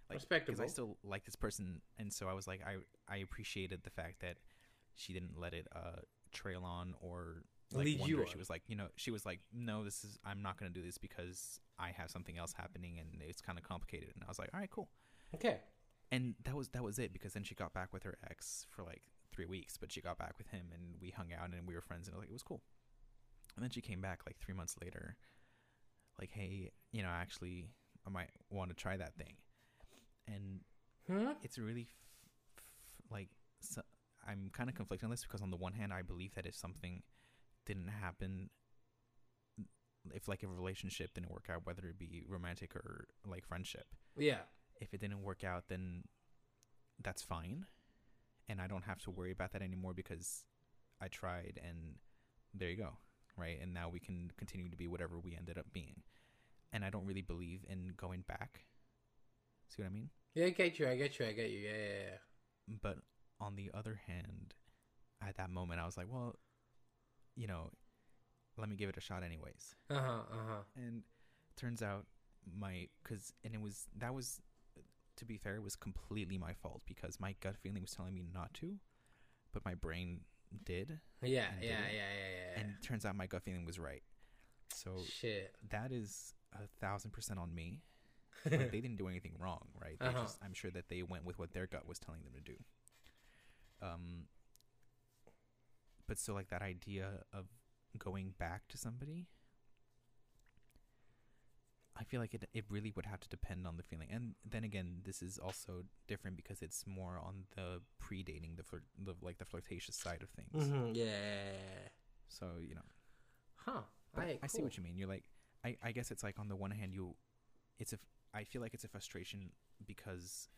Like, Respectable. I still like this person, and so I was like, I I appreciated the fact that she didn't let it uh trail on or like Lead you wonder. She was like, you know, she was like, "No, this is I'm not gonna do this because I have something else happening and it's kind of complicated." And I was like, "All right, cool." Okay. And that was that was it because then she got back with her ex for like three weeks but she got back with him and we hung out and we were friends and like it was cool and then she came back like three months later like hey you know actually i might want to try that thing and Hmm. it's really f- f- like so, i'm kind of conflicted on this because on the one hand i believe that if something didn't happen if like a relationship didn't work out whether it be romantic or like friendship Yeah. If it didn't work out, then that's fine. And I don't have to worry about that anymore because I tried and there you go. Right. And now we can continue to be whatever we ended up being. And I don't really believe in going back. See what I mean? Yeah, I get you. I get you. I get you. Yeah, yeah, yeah. But on the other hand, at that moment, I was like, well, you know, let me give it a shot anyways. Uh huh. Uh huh. and turns out my because and it was that was to be fair was completely my fault because my gut feeling was telling me not to but my brain did Yeah, yeah, did yeah, it. yeah, yeah. and it turns out my gut feeling was right so Shit. that is a thousand percent on me like they *laughs* didn't do anything wrong right Uh-huh. just i'm sure that they went with what their gut was telling them to do um but so like that idea of going back to somebody i feel like it it really would have to depend on the feeling and then again this is also different because it's more on the predating the, flirt, the like the flirtatious side of things hmm Yeah, so you know Huh. but Alright, I see what you mean. You're like, I, I guess it's like on the one hand, you, it's a I feel like it's a frustration because,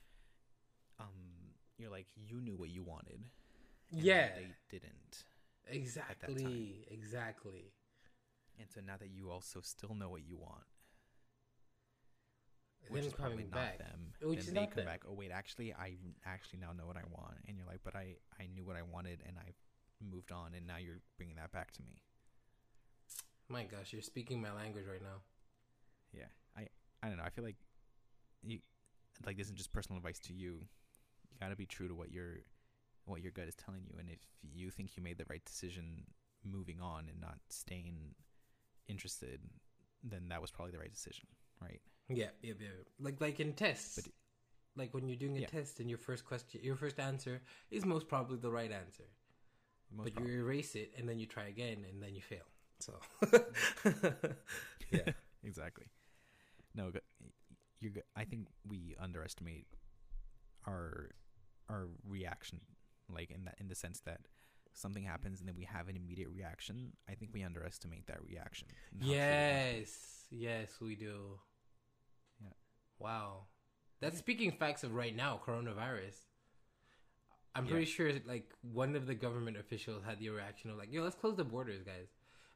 um, you're like you knew what you wanted, Yeah. they didn't, Exactly. Exactly. and so now that you also still know what you want, which is probably back. not them, Which then is they not come them. back. Oh wait, actually, I actually now know what I want, and you're like, but I, I knew what I wanted, and I moved on, and now you're bringing that back to me. My gosh, you're speaking my language right now. Yeah, I I don't know. I feel like you like this isn't just personal advice to you. You got to be true to what your what your gut is telling you, and if you think you made the right decision moving on and not staying interested, then that was probably the right decision, right? Yeah, yeah, yeah. Like like in tests. But- like when you're doing a Yeah. test and your first question, your first answer is most probably the right answer, Most but probably. you erase it and then you try again and then you fail. So, *laughs* yeah, exactly. No, you. I think we underestimate our our reaction, like in that in the sense that something happens and then we have an immediate reaction. I think we underestimate that reaction. and how true it might be. yes, yes, we do. Wow, that's speaking facts of right now, coronavirus. I'm Yeah. pretty sure like one of the government officials had the reaction of like, "Yo, let's close the borders, guys,"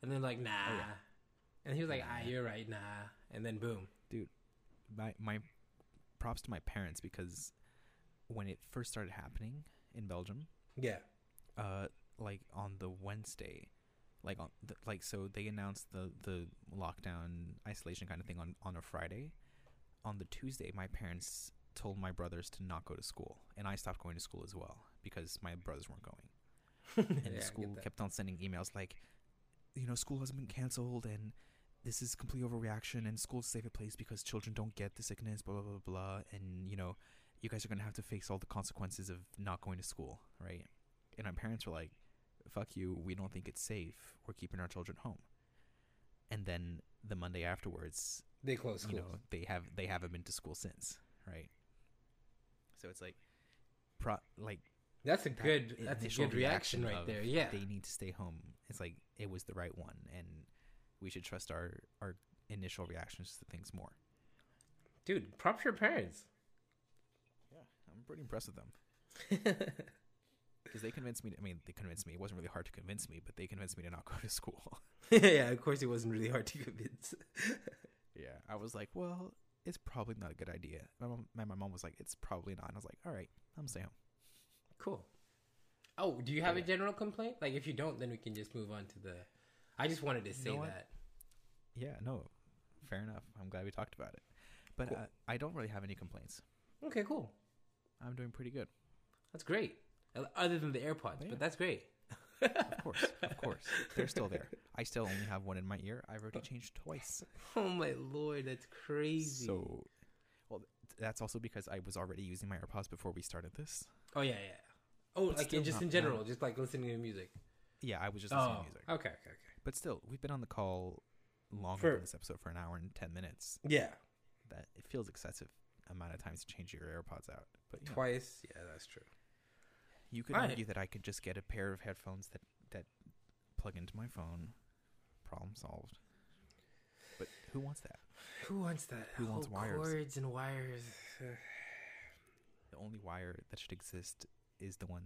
and then like, "Nah," Oh, yeah. and he was like, "Ah, you're right, nah," and then boom. Dude. My my props to my parents because when it first started happening in Belgium, Yeah. uh, like on the Wednesday, like on the, like so they announced the the lockdown isolation kind of thing on on a Friday. On the Tuesday, my parents told my brothers to not go to school, and I stopped going to school as well because my brothers weren't going. *laughs* And Yeah, the school kept on sending emails like, you know, school hasn't been canceled and this is complete overreaction and school's a safe place because children don't get the sickness, blah, blah, blah, blah. And, you know, you guys are going to have to face all the consequences of not going to school, right? And my parents were like, fuck you, we don't think it's safe. We're keeping our children home. And then the Monday afterwards, They closed schools. you know, they have they haven't been to school since, right? So it's like, pro like that's a that good. That's a good reaction, right there. Yeah. they need to stay home. It's like it was the right one, and we should trust our our initial reactions to things more. Dude, props your parents. Yeah, I'm pretty impressed with them *laughs* because they convinced me. To, I mean, they convinced me. It wasn't really hard to convince me, but they convinced me to not go to school. *laughs* yeah, of course it wasn't really hard to convince. *laughs* yeah, I was like, well, it's probably not a good idea. My mom, my, my mom was like, it's probably not. And I was like, all right, I'm staying home. Cool. Oh, do you have Yeah. a general complaint? Like, if you don't, then we can just move on to the. I just wanted to say know that. Yeah, no, fair enough. I'm glad we talked about it. But Cool. uh, I don't really have any complaints. Okay, cool. I'm doing pretty good. That's great. Other than the AirPods, Yeah. but that's great. Of course, of course. They're still there. *laughs* I still only have one in my ear. I've already *laughs* changed twice. Oh my lord, that's crazy. So, well, that's also because I was already using my AirPods before we started this. oh yeah, yeah. Oh, But like still just in general, just like listening to music. Yeah, I was just listening Oh, to music. okay, okay, okay. But still, we've been on the call longer For- than this episode for an hour and 10 minutes. Yeah, That it feels excessive amount of times to change your AirPods out. But you, know, twice. Yeah, that's true. you could Alright. argue that I could just get a pair of headphones that, that plug into my phone. Problem solved. But who wants that? Who wants that? Who wants Oh, wires? Cords and wires. The only wire that should exist is the one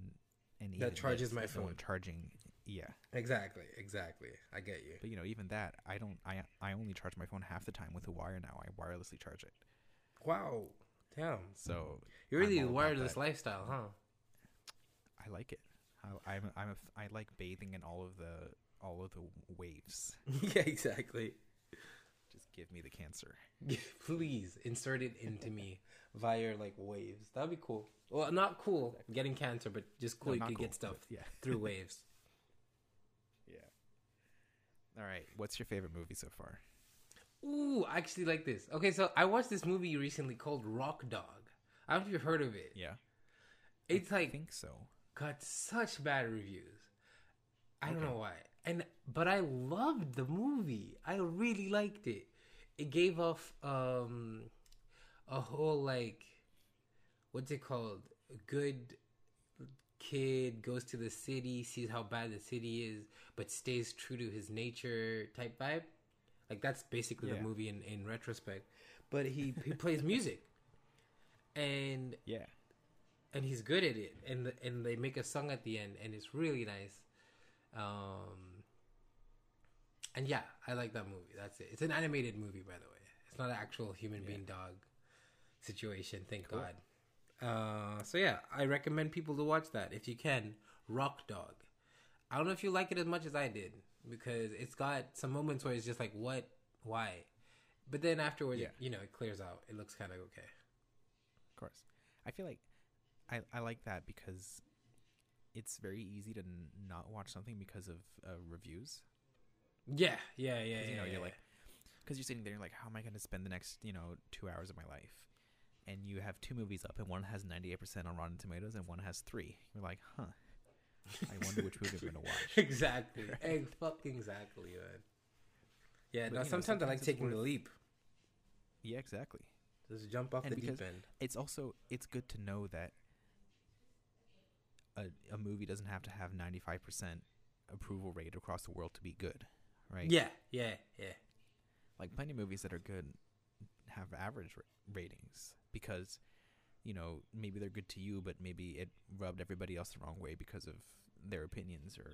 and That even charges my is the one phone. charging. Yeah, exactly, exactly. I get you. but you know, even that, I don't. I I only charge my phone half the time with a wire now. I wirelessly charge it. Wow, damn. So You're really I'm the wireless lifestyle, huh? I like it. I, I'm I'm a f- I like bathing in all of the all of the waves. *laughs* yeah, exactly. Just give me the cancer. *laughs* Please insert it into me via like waves. That'd be cool. Well, not cool getting cancer, but just cool No, you could cool, get stuff *laughs* Yeah, through waves. yeah. All right. What's your favorite movie so far? Ooh, I actually like this. Okay, so I watched this movie recently called Rock Dog. I don't know if you've heard of it. Yeah, It's I like think so. got such bad reviews. I don't know why. And but I loved the movie. I really liked it. It gave off um a whole like what's it called? A good kid goes to the city, sees how bad the city is, but stays true to his nature type vibe. Like that's basically Yeah. the movie in, in retrospect. But he he plays music. And Yeah. and he's good at it and the, and they make a song at the end and it's really nice um and yeah i like that movie that's it it's an animated movie by the way it's not an actual human Yeah. being dog situation thank Cool. god uh so yeah i recommend people to watch that if you can rock dog i don't know if you like it as much as i did because it's got some moments where it's just like what why but then afterwards Yeah. you know it clears out it looks kind of okay Of course. I feel like I, I like that because it's very easy to n- not watch something because of uh, reviews. Yeah yeah yeah you know, yeah, you're yeah. like, because you're sitting there, you're like, how am I going to spend the next, you know, two hours of my life? And you have two movies up, and one has 98% on Rotten Tomatoes, and one has three. You're like, huh. I wonder which movie I'm going *laughs* to watch. exactly. *laughs* Egg fucking exactly, man. Yeah, But, now you know, sometimes, I sometimes like taking the leap. Yeah, exactly. Just jump off And the deep end. It's also it's good to know that a a movie doesn't have to have 95% approval rate across the world to be good, right? Yeah, yeah, yeah. like plenty of movies that are good have average ra- ratings because you know maybe they're good to you but maybe it rubbed everybody else the wrong way because of their opinions or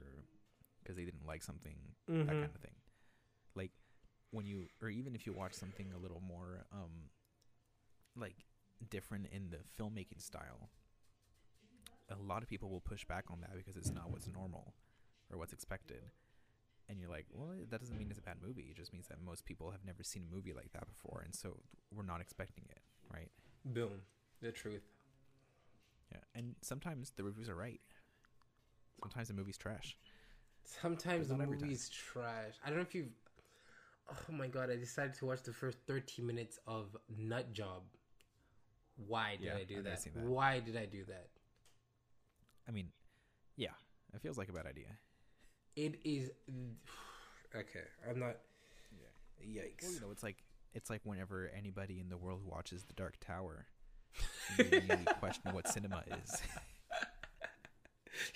because they didn't like something that Mhm. kind of thing like when you or even if you watch something a little more um like different in the filmmaking style a lot of people will push back on that because it's not what's normal or what's expected and you're like well that doesn't mean it's a bad movie it just means that most people have never seen a movie like that before and so we're not expecting it right Boom. The truth. yeah and sometimes the reviews are right sometimes the movie's trash Sometimes the not every time. movie's trash. I don't know if you've. Oh my god! I decided to watch the first 13 minutes of Nut Job. Why did Yeah, I do that? that. Why did I do that? i mean yeah it feels like a bad idea It is. Okay, I'm not. yeah Yikes! well you know it's like it's like whenever anybody in the world watches the dark tower *laughs* you question what cinema is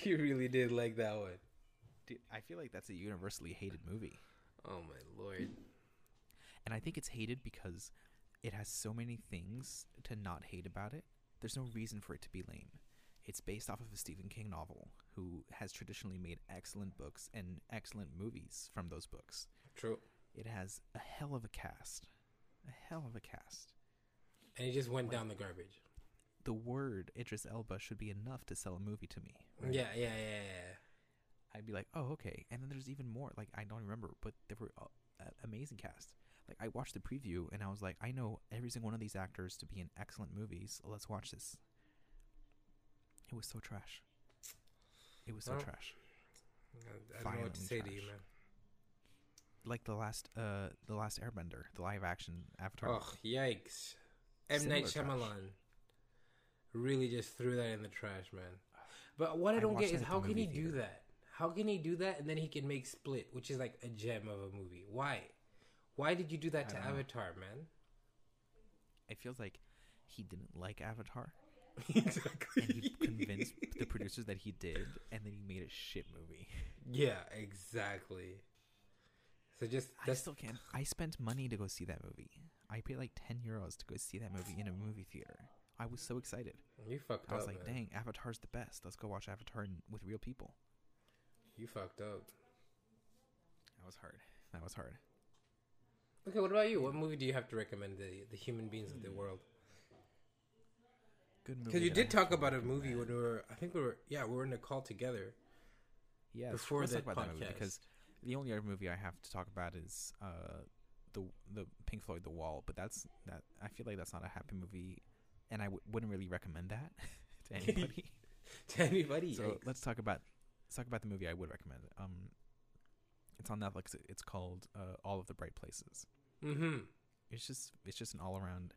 you really did like that one. Dude, i feel like that's a universally hated movie Oh my lord! And I think it's hated because it has so many things to not hate about it. There's no reason for it to be lame. It's based off of a Stephen King novel who has traditionally made excellent books and excellent movies from those books. True. It has a hell of a cast. A hell of a cast. and it just went Like- down the garbage. The word Idris Elba should be enough to sell a movie to me. right? Yeah, yeah, yeah, yeah. I'd be like, oh, okay. And then there's even more. Like, I don't remember, but there were uh, amazing cast. Like, I watched the preview and I was like, I know every single one of these actors to be in excellent movies. Let's watch this. It was so trash. It was so Well, trash. I, I don't know what to say to you, man. Like the last, uh, the last Airbender, the live action Avatar. Oh, yikes. M. Night Similar trash. Shyamalan really just threw that in the trash, man. But what I I don't get is how can he movie do that? How can he do that and then he can make Split, which is like a gem of a movie? Why? Why did you do that to don't know. Avatar, man? It feels like he didn't like Avatar, *laughs* exactly. and he convinced the producers that he did, and then he made a shit movie. Yeah, exactly. So just I still can't. I spent money to go see that movie. I paid like ten euros to go see that movie in a movie theater. I was so excited. you fucked up. I was up. like, man. "Dang, Avatar's the best. Let's go watch Avatar with real people." You fucked up. That was hard. That was hard. Okay, what about you? What movie do you have to recommend the the human beings of the hmm. world? Good movie. Because you did talk about a movie when we were, I think we were, yeah, we were in a call together. Yeah, before let's the talk about that movie podcast. because the only other movie I have to talk about is uh the the Pink Floyd The Wall, but that's that I feel like that's not a happy movie, and I w- wouldn't really recommend that *laughs* to *laughs* anybody. to anybody. so let's talk about let's talk about the movie I would recommend. Um, it's on Netflix. It's called uh, All of the Bright Places. mm-hmm. It's just it's just an all around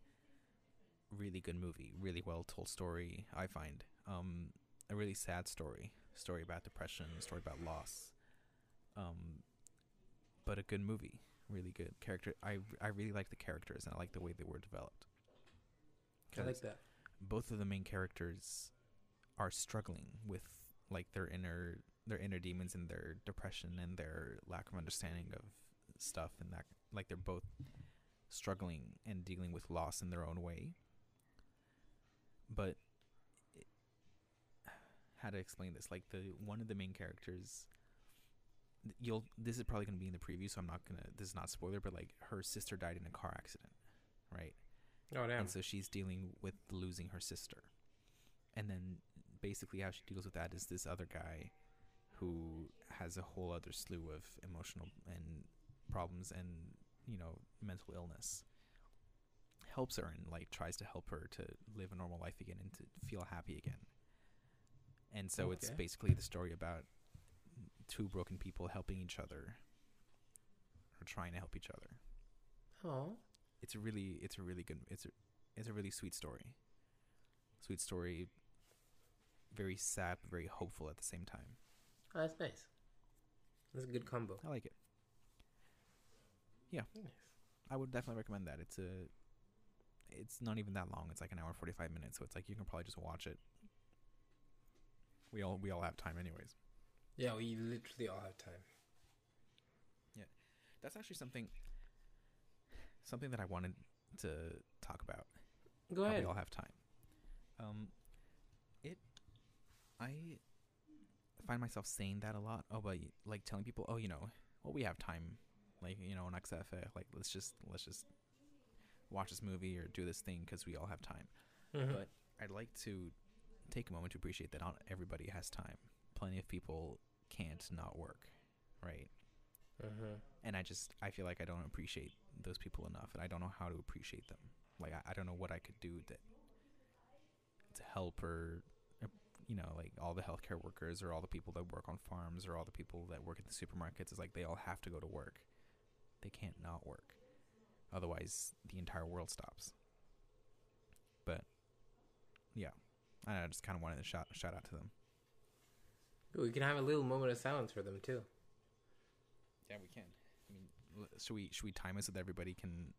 really good movie, really well told story. I find um a really sad story, story about depression, story about loss. Um, but a good movie, really good character. I I really like the characters and I like the way they were developed. I like that. both of the main characters are struggling with like their inner their inner demons and their depression and their lack of understanding of stuff and that like they're both struggling and dealing with loss in their own way but it, how to explain this like the one of the main characters you'll this is probably going to be in the preview so i'm not going to this is not spoiler but like her sister died in a car accident right Oh damn. and so she's dealing with losing her sister. And then basically how she deals with that is this other guy who has a whole other slew of emotional and problems and, you know, mental illness. Helps her and like tries to help her to live a normal life again and to feel happy again. And so it's basically the story about two broken people helping each other or trying to help each other oh, it's a really it's a really good it's a it's a really sweet story sweet story very sad but very hopeful at the same time oh, that's nice. That's a good combo. i like it Nice. i would definitely recommend that it's a it's not even that long it's like an hour 45 minutes so it's like you can probably just watch it we all we all have time anyways Yeah, we literally all have time. Yeah, that's actually something something that i wanted to talk about Go ahead. we all have time. Um, it, I find myself saying that a lot. Oh, but like telling people, oh, you know, well, we have time, like you know, on XFA, like let's just let's just watch this movie or do this thing because we all have time. Mhm. But I'd like to take a moment to appreciate that not everybody has time. Plenty of people can't not work, right? Mhm. and I just I feel like I don't appreciate those people enough, and I don't know how to appreciate them. Like I, I don't know what I could do that to help or uh, you know like all the healthcare workers or all the people that work on farms or all the people that work at the supermarkets. It's like they all have to go to work. They can't not work, otherwise the entire world stops. But yeah, I just kind of wanted to shout shout out to them. We can have a little moment of silence for them too. Yeah, we can. I mean, should we should we time it so that everybody can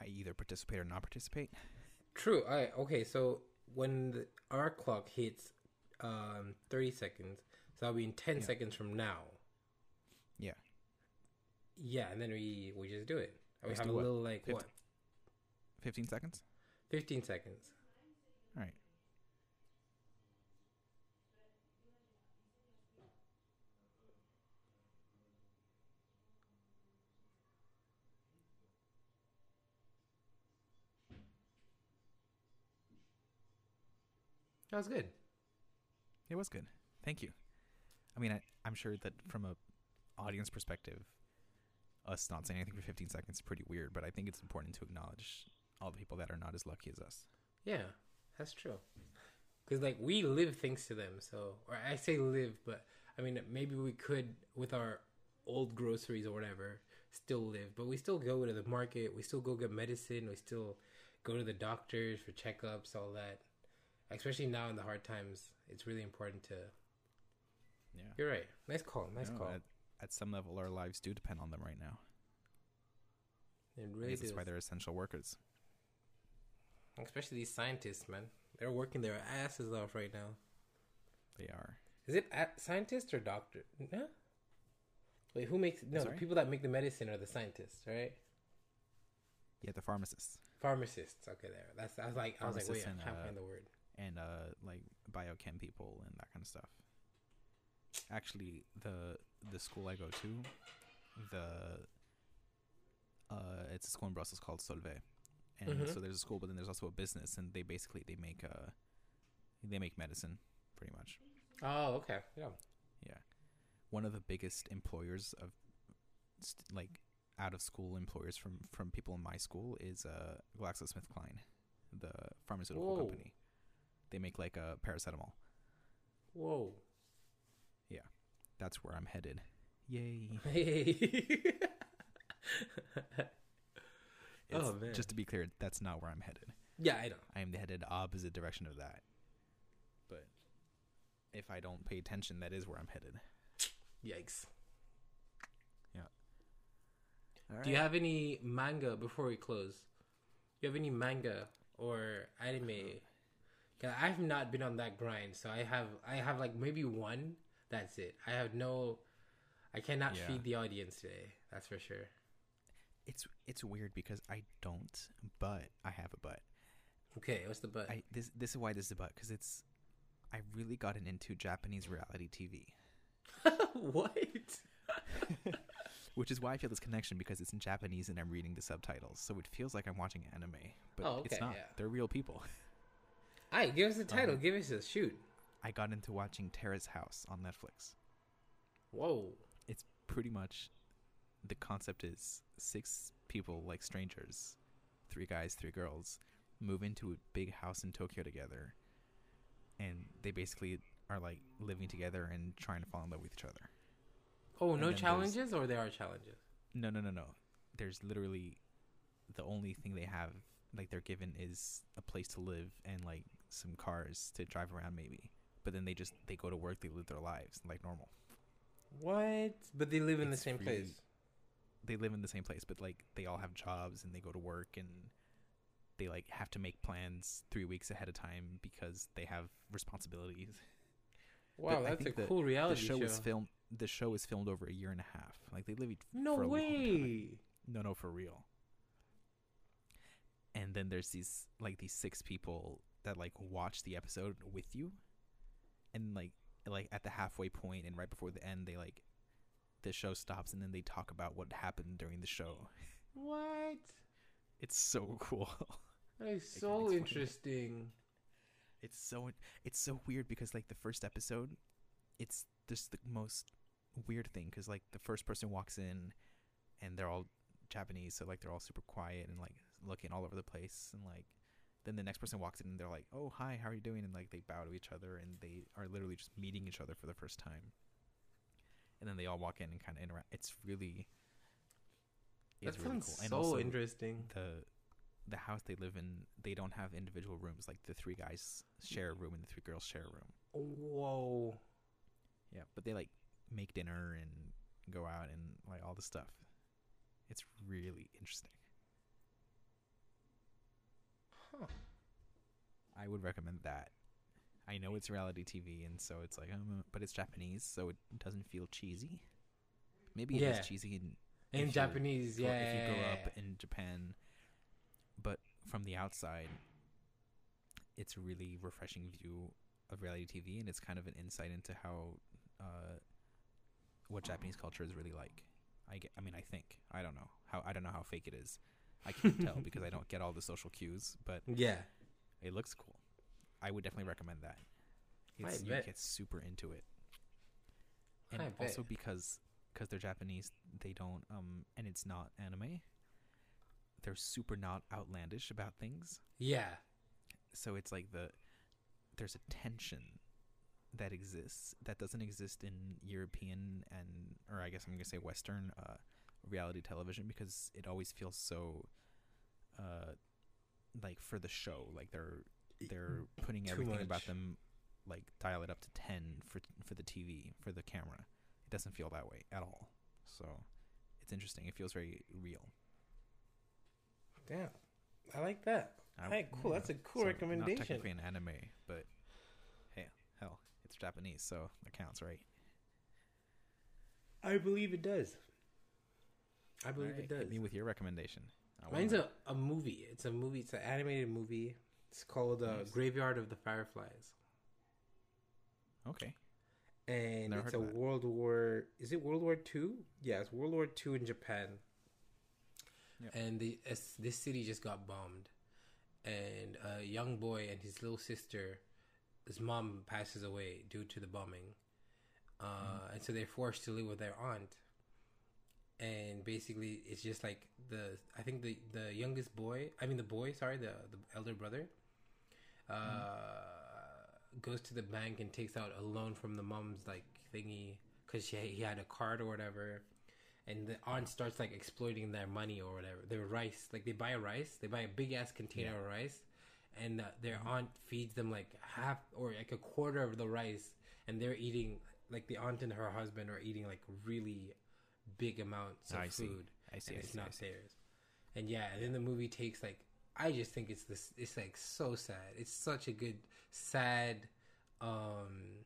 uh, either participate or not participate? *laughs* True. I okay. So when the, our clock hits um, thirty seconds, so that'll be in ten Yeah. seconds from now. Yeah. Yeah, and then we we just do it. We Let's have a what? little like Fifty- what? Fifteen seconds. Fifteen seconds. All right. That was good. It was good. Thank you. I mean, I, I'm sure that from a audience perspective, us not saying anything for 15 seconds is pretty weird, but I think it's important to acknowledge all the people that are not as lucky as us. Yeah, that's true. Because like we live thanks to them. So, or I say live, but I mean maybe we could with our old groceries or whatever still live, but we still go to the market. We still go get medicine. We still go to the doctors for checkups, all that. Especially now in the hard times, it's really important to. Yeah. You're right. Nice call. Nice No, call. At, at some level, our lives do depend on them right now. it really that's why they're essential workers. Especially these scientists, man. They're working their asses off right now. They are. Is it a- scientist or doctor? No. Wait, who makes no? The people that make the medicine are the scientists, right? Yeah, the pharmacists Pharmacists. Okay, there. That's. I was like, I was like, wait, I and, can't uh, the word. and uh, like biochem people and that kind of stuff. Actually, the the school I go to, the uh, it's a school in Brussels called Solvay, and Mhm. so there's a school, but then there's also a business, and they basically they make uh they make medicine, pretty much. Oh, okay. Yeah. Yeah, one of the biggest employers of st- like out of school employers from from people in my school is uh GlaxoSmithKline, the pharmaceutical Whoa. company. They make like a paracetamol. Whoa. That's where I'm headed. Yay! *laughs* Hey. Oh, man. Just to be clear, that's not where I'm headed. yeah, I know. I am headed opposite direction of that. But if I don't pay attention, that is where I'm headed. Yikes. All Do you have any manga before we close? Do you have any manga or anime? 'Cause I've not been on that grind, so I have I have like maybe one. That's it. I have no. I cannot Yeah. feed the audience today. That's for sure. It's it's weird because I don't, but I have a but. Okay, what's the but? I this this is why this is a but because it's I really gotten into Japanese reality TV, *laughs* what? *laughs* which is why I feel this connection because it's in Japanese and I'm reading the subtitles, so it feels like I'm watching anime, but Oh, it's not. yeah. They're real people. Alright, give us the *laughs* title. Um, give us a shoot. I got into watching Terrace House on Netflix. Whoa. It's pretty much the concept is six people like strangers, three guys, three girls, move into a big house in Tokyo together, and they basically are like living together and trying to fall in love with each other. Oh, And no challenges, or there are challenges. No, no, no, no. There's literally the only thing they have like they're given is a place to live and like some cars to drive around maybe. But then they just they go to work, they live their lives like normal. What? But they live in the same place. they live in the same place, but like they all have jobs and they go to work and they like have to make plans three weeks ahead of time because they have responsibilities. Wow, I that's a the- cool The reality show show. is filmed. The show is filmed over a year and a half. Like they live each no for a long time. way. No, no, for real. And then there's these like these six people that like watch the episode with you, and like like at the halfway point and right before the end, they like the show stops and then they talk about what happened during the show. What? It's so *laughs* cool. That is so it. interesting. it's so it's so weird because like the first episode, it's just the most weird thing because like the first person walks in, and they're all Japanese, so like they're all super quiet and like looking all over the place, and like then the next person walks in and they're like, "Oh hi, how are you doing?" and like they bow to each other and they are literally just meeting each other for the first time, and then they all walk in and kind of interact. It's really That it's really sounds cool. And so also, interesting. the the house they live in they don't have individual rooms like the three guys share a room and the three girls share a room Whoa. yeah but they like make dinner and go out and like all the stuff it's really interesting Huh. i would recommend that i know it's reality tv and so it's like um, but it's japanese so it doesn't feel cheesy maybe it is Yeah. cheesy in, In if Japanese, gro- yeah. if you grow up in Japan. But from the outside, it's a really refreshing view of reality TV, and it's kind of an insight into how uh, what Japanese culture is really like. I get, I mean, I think I don't know how I don't know how fake it is. I can't tell *laughs* because I don't get all the social cues, but yeah. it looks cool. I would definitely recommend that. It's, you get super into it, and I also bet. because because they're Japanese, they don't um, and it's not anime. They're super not outlandish about things, Yeah. so it's like the there's a tension that exists that doesn't exist in European and or I guess I'm gonna say Western uh, reality television because it always feels so uh, like for the show like they're they're putting Too everything about them like dial it up to 10 for for the TV for the camera it doesn't feel that way at all so it's interesting it feels very real Damn. I like that. I- Hey, cool. That's a cool so not recommendation. technically an anime but hey hell it's Japanese so that counts right I believe it does. I believe Alright, it does. me with your recommendation I Mine's a, a movie. It's a movie. It's an animated movie. It's called uh, Nice. Graveyard of the Fireflies, okay and Never it's a. World War. Is it World War Two? Yeah, it's World War Two in Japan. Yep. And the this city just got bombed, and a young boy and his little sister, his mom passes away due to the bombing, uh, Mm-hmm. and so they're forced to live with their aunt. And basically, it's just like the I think the the youngest boy, I mean the boy, sorry, the the elder brother, uh, goes to the bank and takes out a loan from the mom's like thingy because she he had a card or whatever, and the aunt starts like exploiting their money or whatever. Their rice, like they buy rice, they buy a big ass container Yeah. of rice, and uh, their aunt feeds them like half or like a quarter of the rice, and they're eating like the aunt and her husband are eating like really big amounts of I see. food I see and I it's see, not see. theirs. And yeah, and then the movie takes like I just think it's this it's like so sad. It's such a good sad um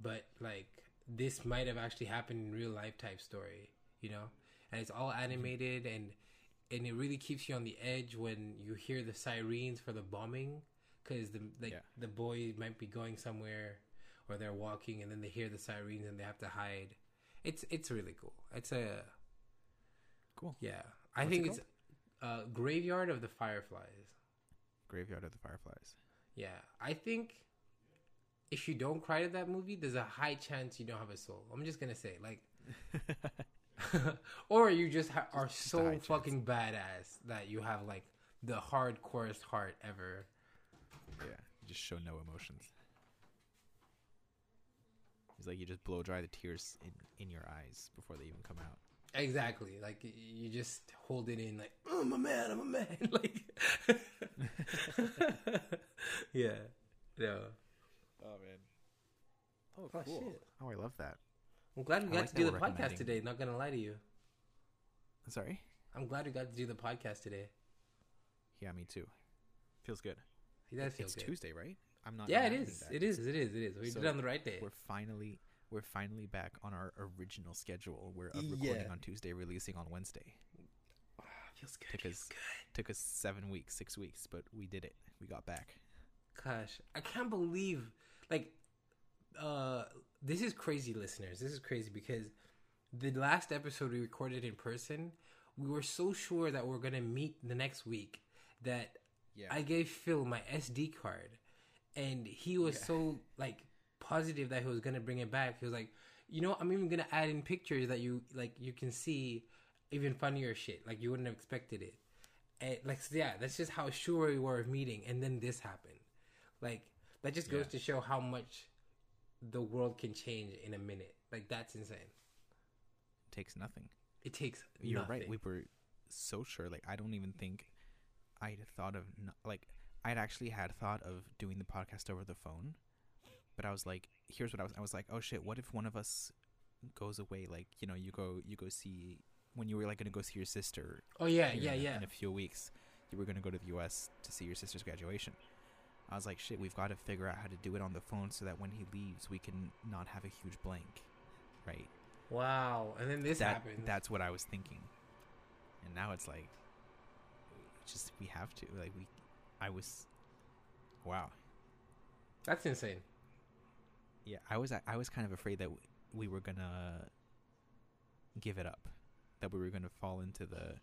but like this might have actually happened in real life type story, you know? And it's all animated and and it really keeps you on the edge when you hear the sirens for the bombing cuz the like Yeah. the boy might be going somewhere or they're walking and then they hear the sirens and they have to hide. It's it's really cool. It's a Cool. yeah, I What's think it it's uh, Graveyard of the Fireflies. Graveyard of the Fireflies. Yeah, I think if you don't cry to that movie, there's a high chance you don't have a soul. I'm just gonna say, like, *laughs* *laughs* or you just ha- are Just a so high chance. fucking badass that you have like the hardcorest heart ever. yeah, you just show no emotions. It's like you just blow dry the tears in, in your eyes before they even come out. Exactly, like you just hold it in, like, oh, I'm a man, oh, I'm a man, *laughs* like, *laughs* yeah, yeah. Oh man. Oh, Oh, cool. shit. Oh, I love that. I'm glad we got like to do the podcast today. Not gonna lie to you, Sorry. I'm glad we got to do the podcast today. Yeah, me too. Feels good. He does feel it's good. Tuesday, right? I'm not. Yeah, it is. That. It is. It is. It is. We So, did it on the right day. We're finally we're finally back on our original schedule. We're recording on Tuesday, releasing on Wednesday. Ah, feels good. Took feels us- good. Took us seven weeks, six weeks, but we did it. We got back. Gosh, I can't believe like uh this is crazy listeners. This is crazy because the last episode we recorded in person, we were so sure that we're going to meet the next week that Yeah. I gave Phil my SD card and he was Yeah. so like positive that he was to bring it back. He was like, "You know, I'm even to add in pictures that you like you can see even funnier shit like you wouldn't have expected it." And like so, yeah, that's just how sure we were of meeting and then this happened. Like that just goes Yeah. to show how much the world can change in a minute. Like that's insane. It takes nothing. It takes You're nothing. right. We were so sure. Like I don't even think I'd thought of n- like I'd actually had thought of doing the podcast over the phone, but I was like, here's what I was. I was like, oh shit, what if one of us goes away? Like you know, you go you go see when you were like gonna go see your sister. oh yeah, yeah, in yeah. In a few weeks, you were gonna go to the U.S. to see your sister's graduation. I was like, shit, we've got to figure out how to do it on the phone so that when he leaves, we can not have a huge blank, right? Wow. And then this that happened. that's what I was thinking, and now it's like, just we have to like we, I was, wow, that's insane. yeah, I was I was kind of afraid that we were gonna give it up, that we were gonna fall into the.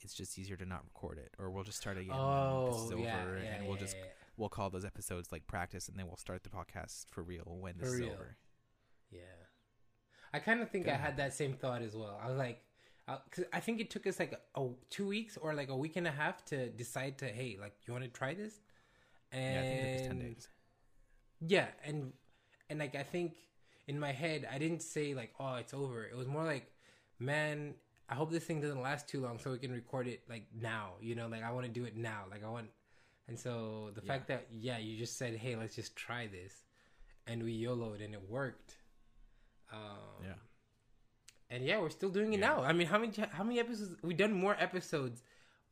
It's just easier to not record it, or we'll just start again. when this Oh is over, yeah, yeah, and we'll yeah, just yeah. we'll call those episodes like practice, and then we'll start the podcast for real when this For is real. over. Yeah, I kind of think I had that same thought as well. I was like, because I think it took us like a, two weeks or like a week and a half to decide to, hey, like, you want to try this? And Yeah, I think it was ten days. Yeah, and and like I think in my head I didn't say like oh it's over. It was more like man, I hope this thing doesn't last too long so we can record it like now. You know, like I want to do it now. Like I want and so the Yeah. fact that yeah, you just said, "Hey, let's just try this." And we YOLO'd and it worked. Um Yeah. And yeah, we're still doing it Yeah. now. I mean, how many how many episodes we've done more episodes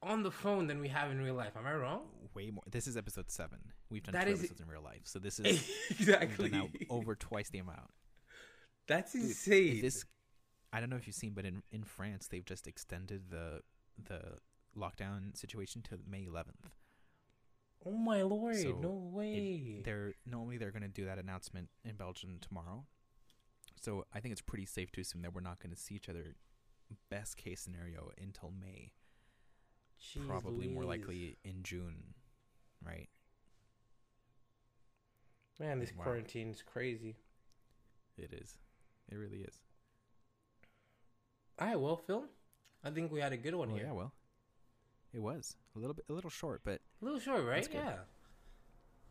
on the phone than we have in real life. Am I wrong? Way more. This is episode seven. We've done That two is- episodes in real life, so this is *laughs* exactly. now over twice the amount. That's insane. If this, I don't know if you've seen, but in in France they've just extended the the lockdown situation to May 11th. Oh my lord! So no way. They're normally they're going to do that announcement in Belgium tomorrow. So I think it's pretty safe to assume that we're not going to see each other best case scenario until May. Jeez probably more likely in June, right? Man, this Wow. is crazy. It is. It really is. All right, well, Phil, I think we had a good one Well, here. yeah, well, it was a little bit, a little short, but A little short, right? That's good. Yeah.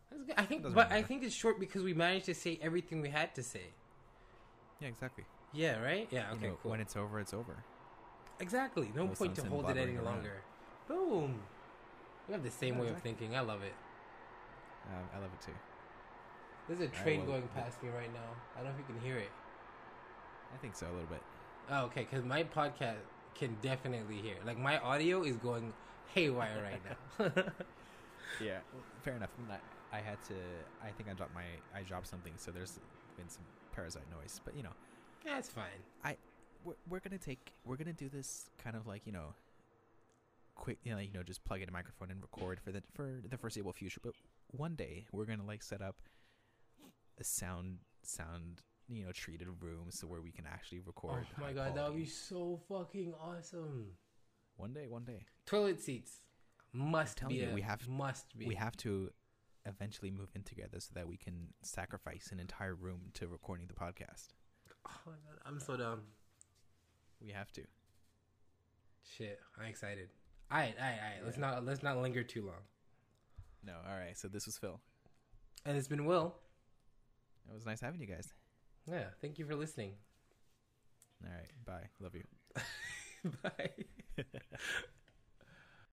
That's good. I think, but I think it's short because we managed to say everything we had to say. Yeah, exactly. Yeah, right? Yeah. You Okay. know, cool. When it's over, it's over. exactly. No, No point to hold it any blabbering around. longer. Boom. We have the same Yeah, way exactly. of thinking. I love it. Um, I love it too. There's a train going past me right now. I don't know if you can hear it. I think so a little bit. Oh, okay, because my podcast can definitely hear. Like my audio is going haywire right now. *laughs* Yeah, *laughs* fair enough. Not- I had to. I think I dropped my. I dropped something, so there's been some parasite noise. But you know, That's fine. we're, we're gonna take. We're gonna do this kind of like you know, quick. You know, you know, just plug in a microphone and record for the for the foreseeable future. But one day we're gonna like set up a sound sound you know treated room so where we can actually record. oh my god, that would be so fucking awesome. one day. One day Toilet seats must be. you, a, we have- must be. we have to eventually move in together so that we can sacrifice an entire room to recording the podcast. Oh my god, I'm so dumb. We have to. Shit, I'm excited. All right, all right, all right. Let's not let's not linger too long. No, all right. So this was Phil. And it's been Will. It was nice having you guys. Yeah, thank you for listening. All right, bye. Love you. *laughs* Bye. *laughs*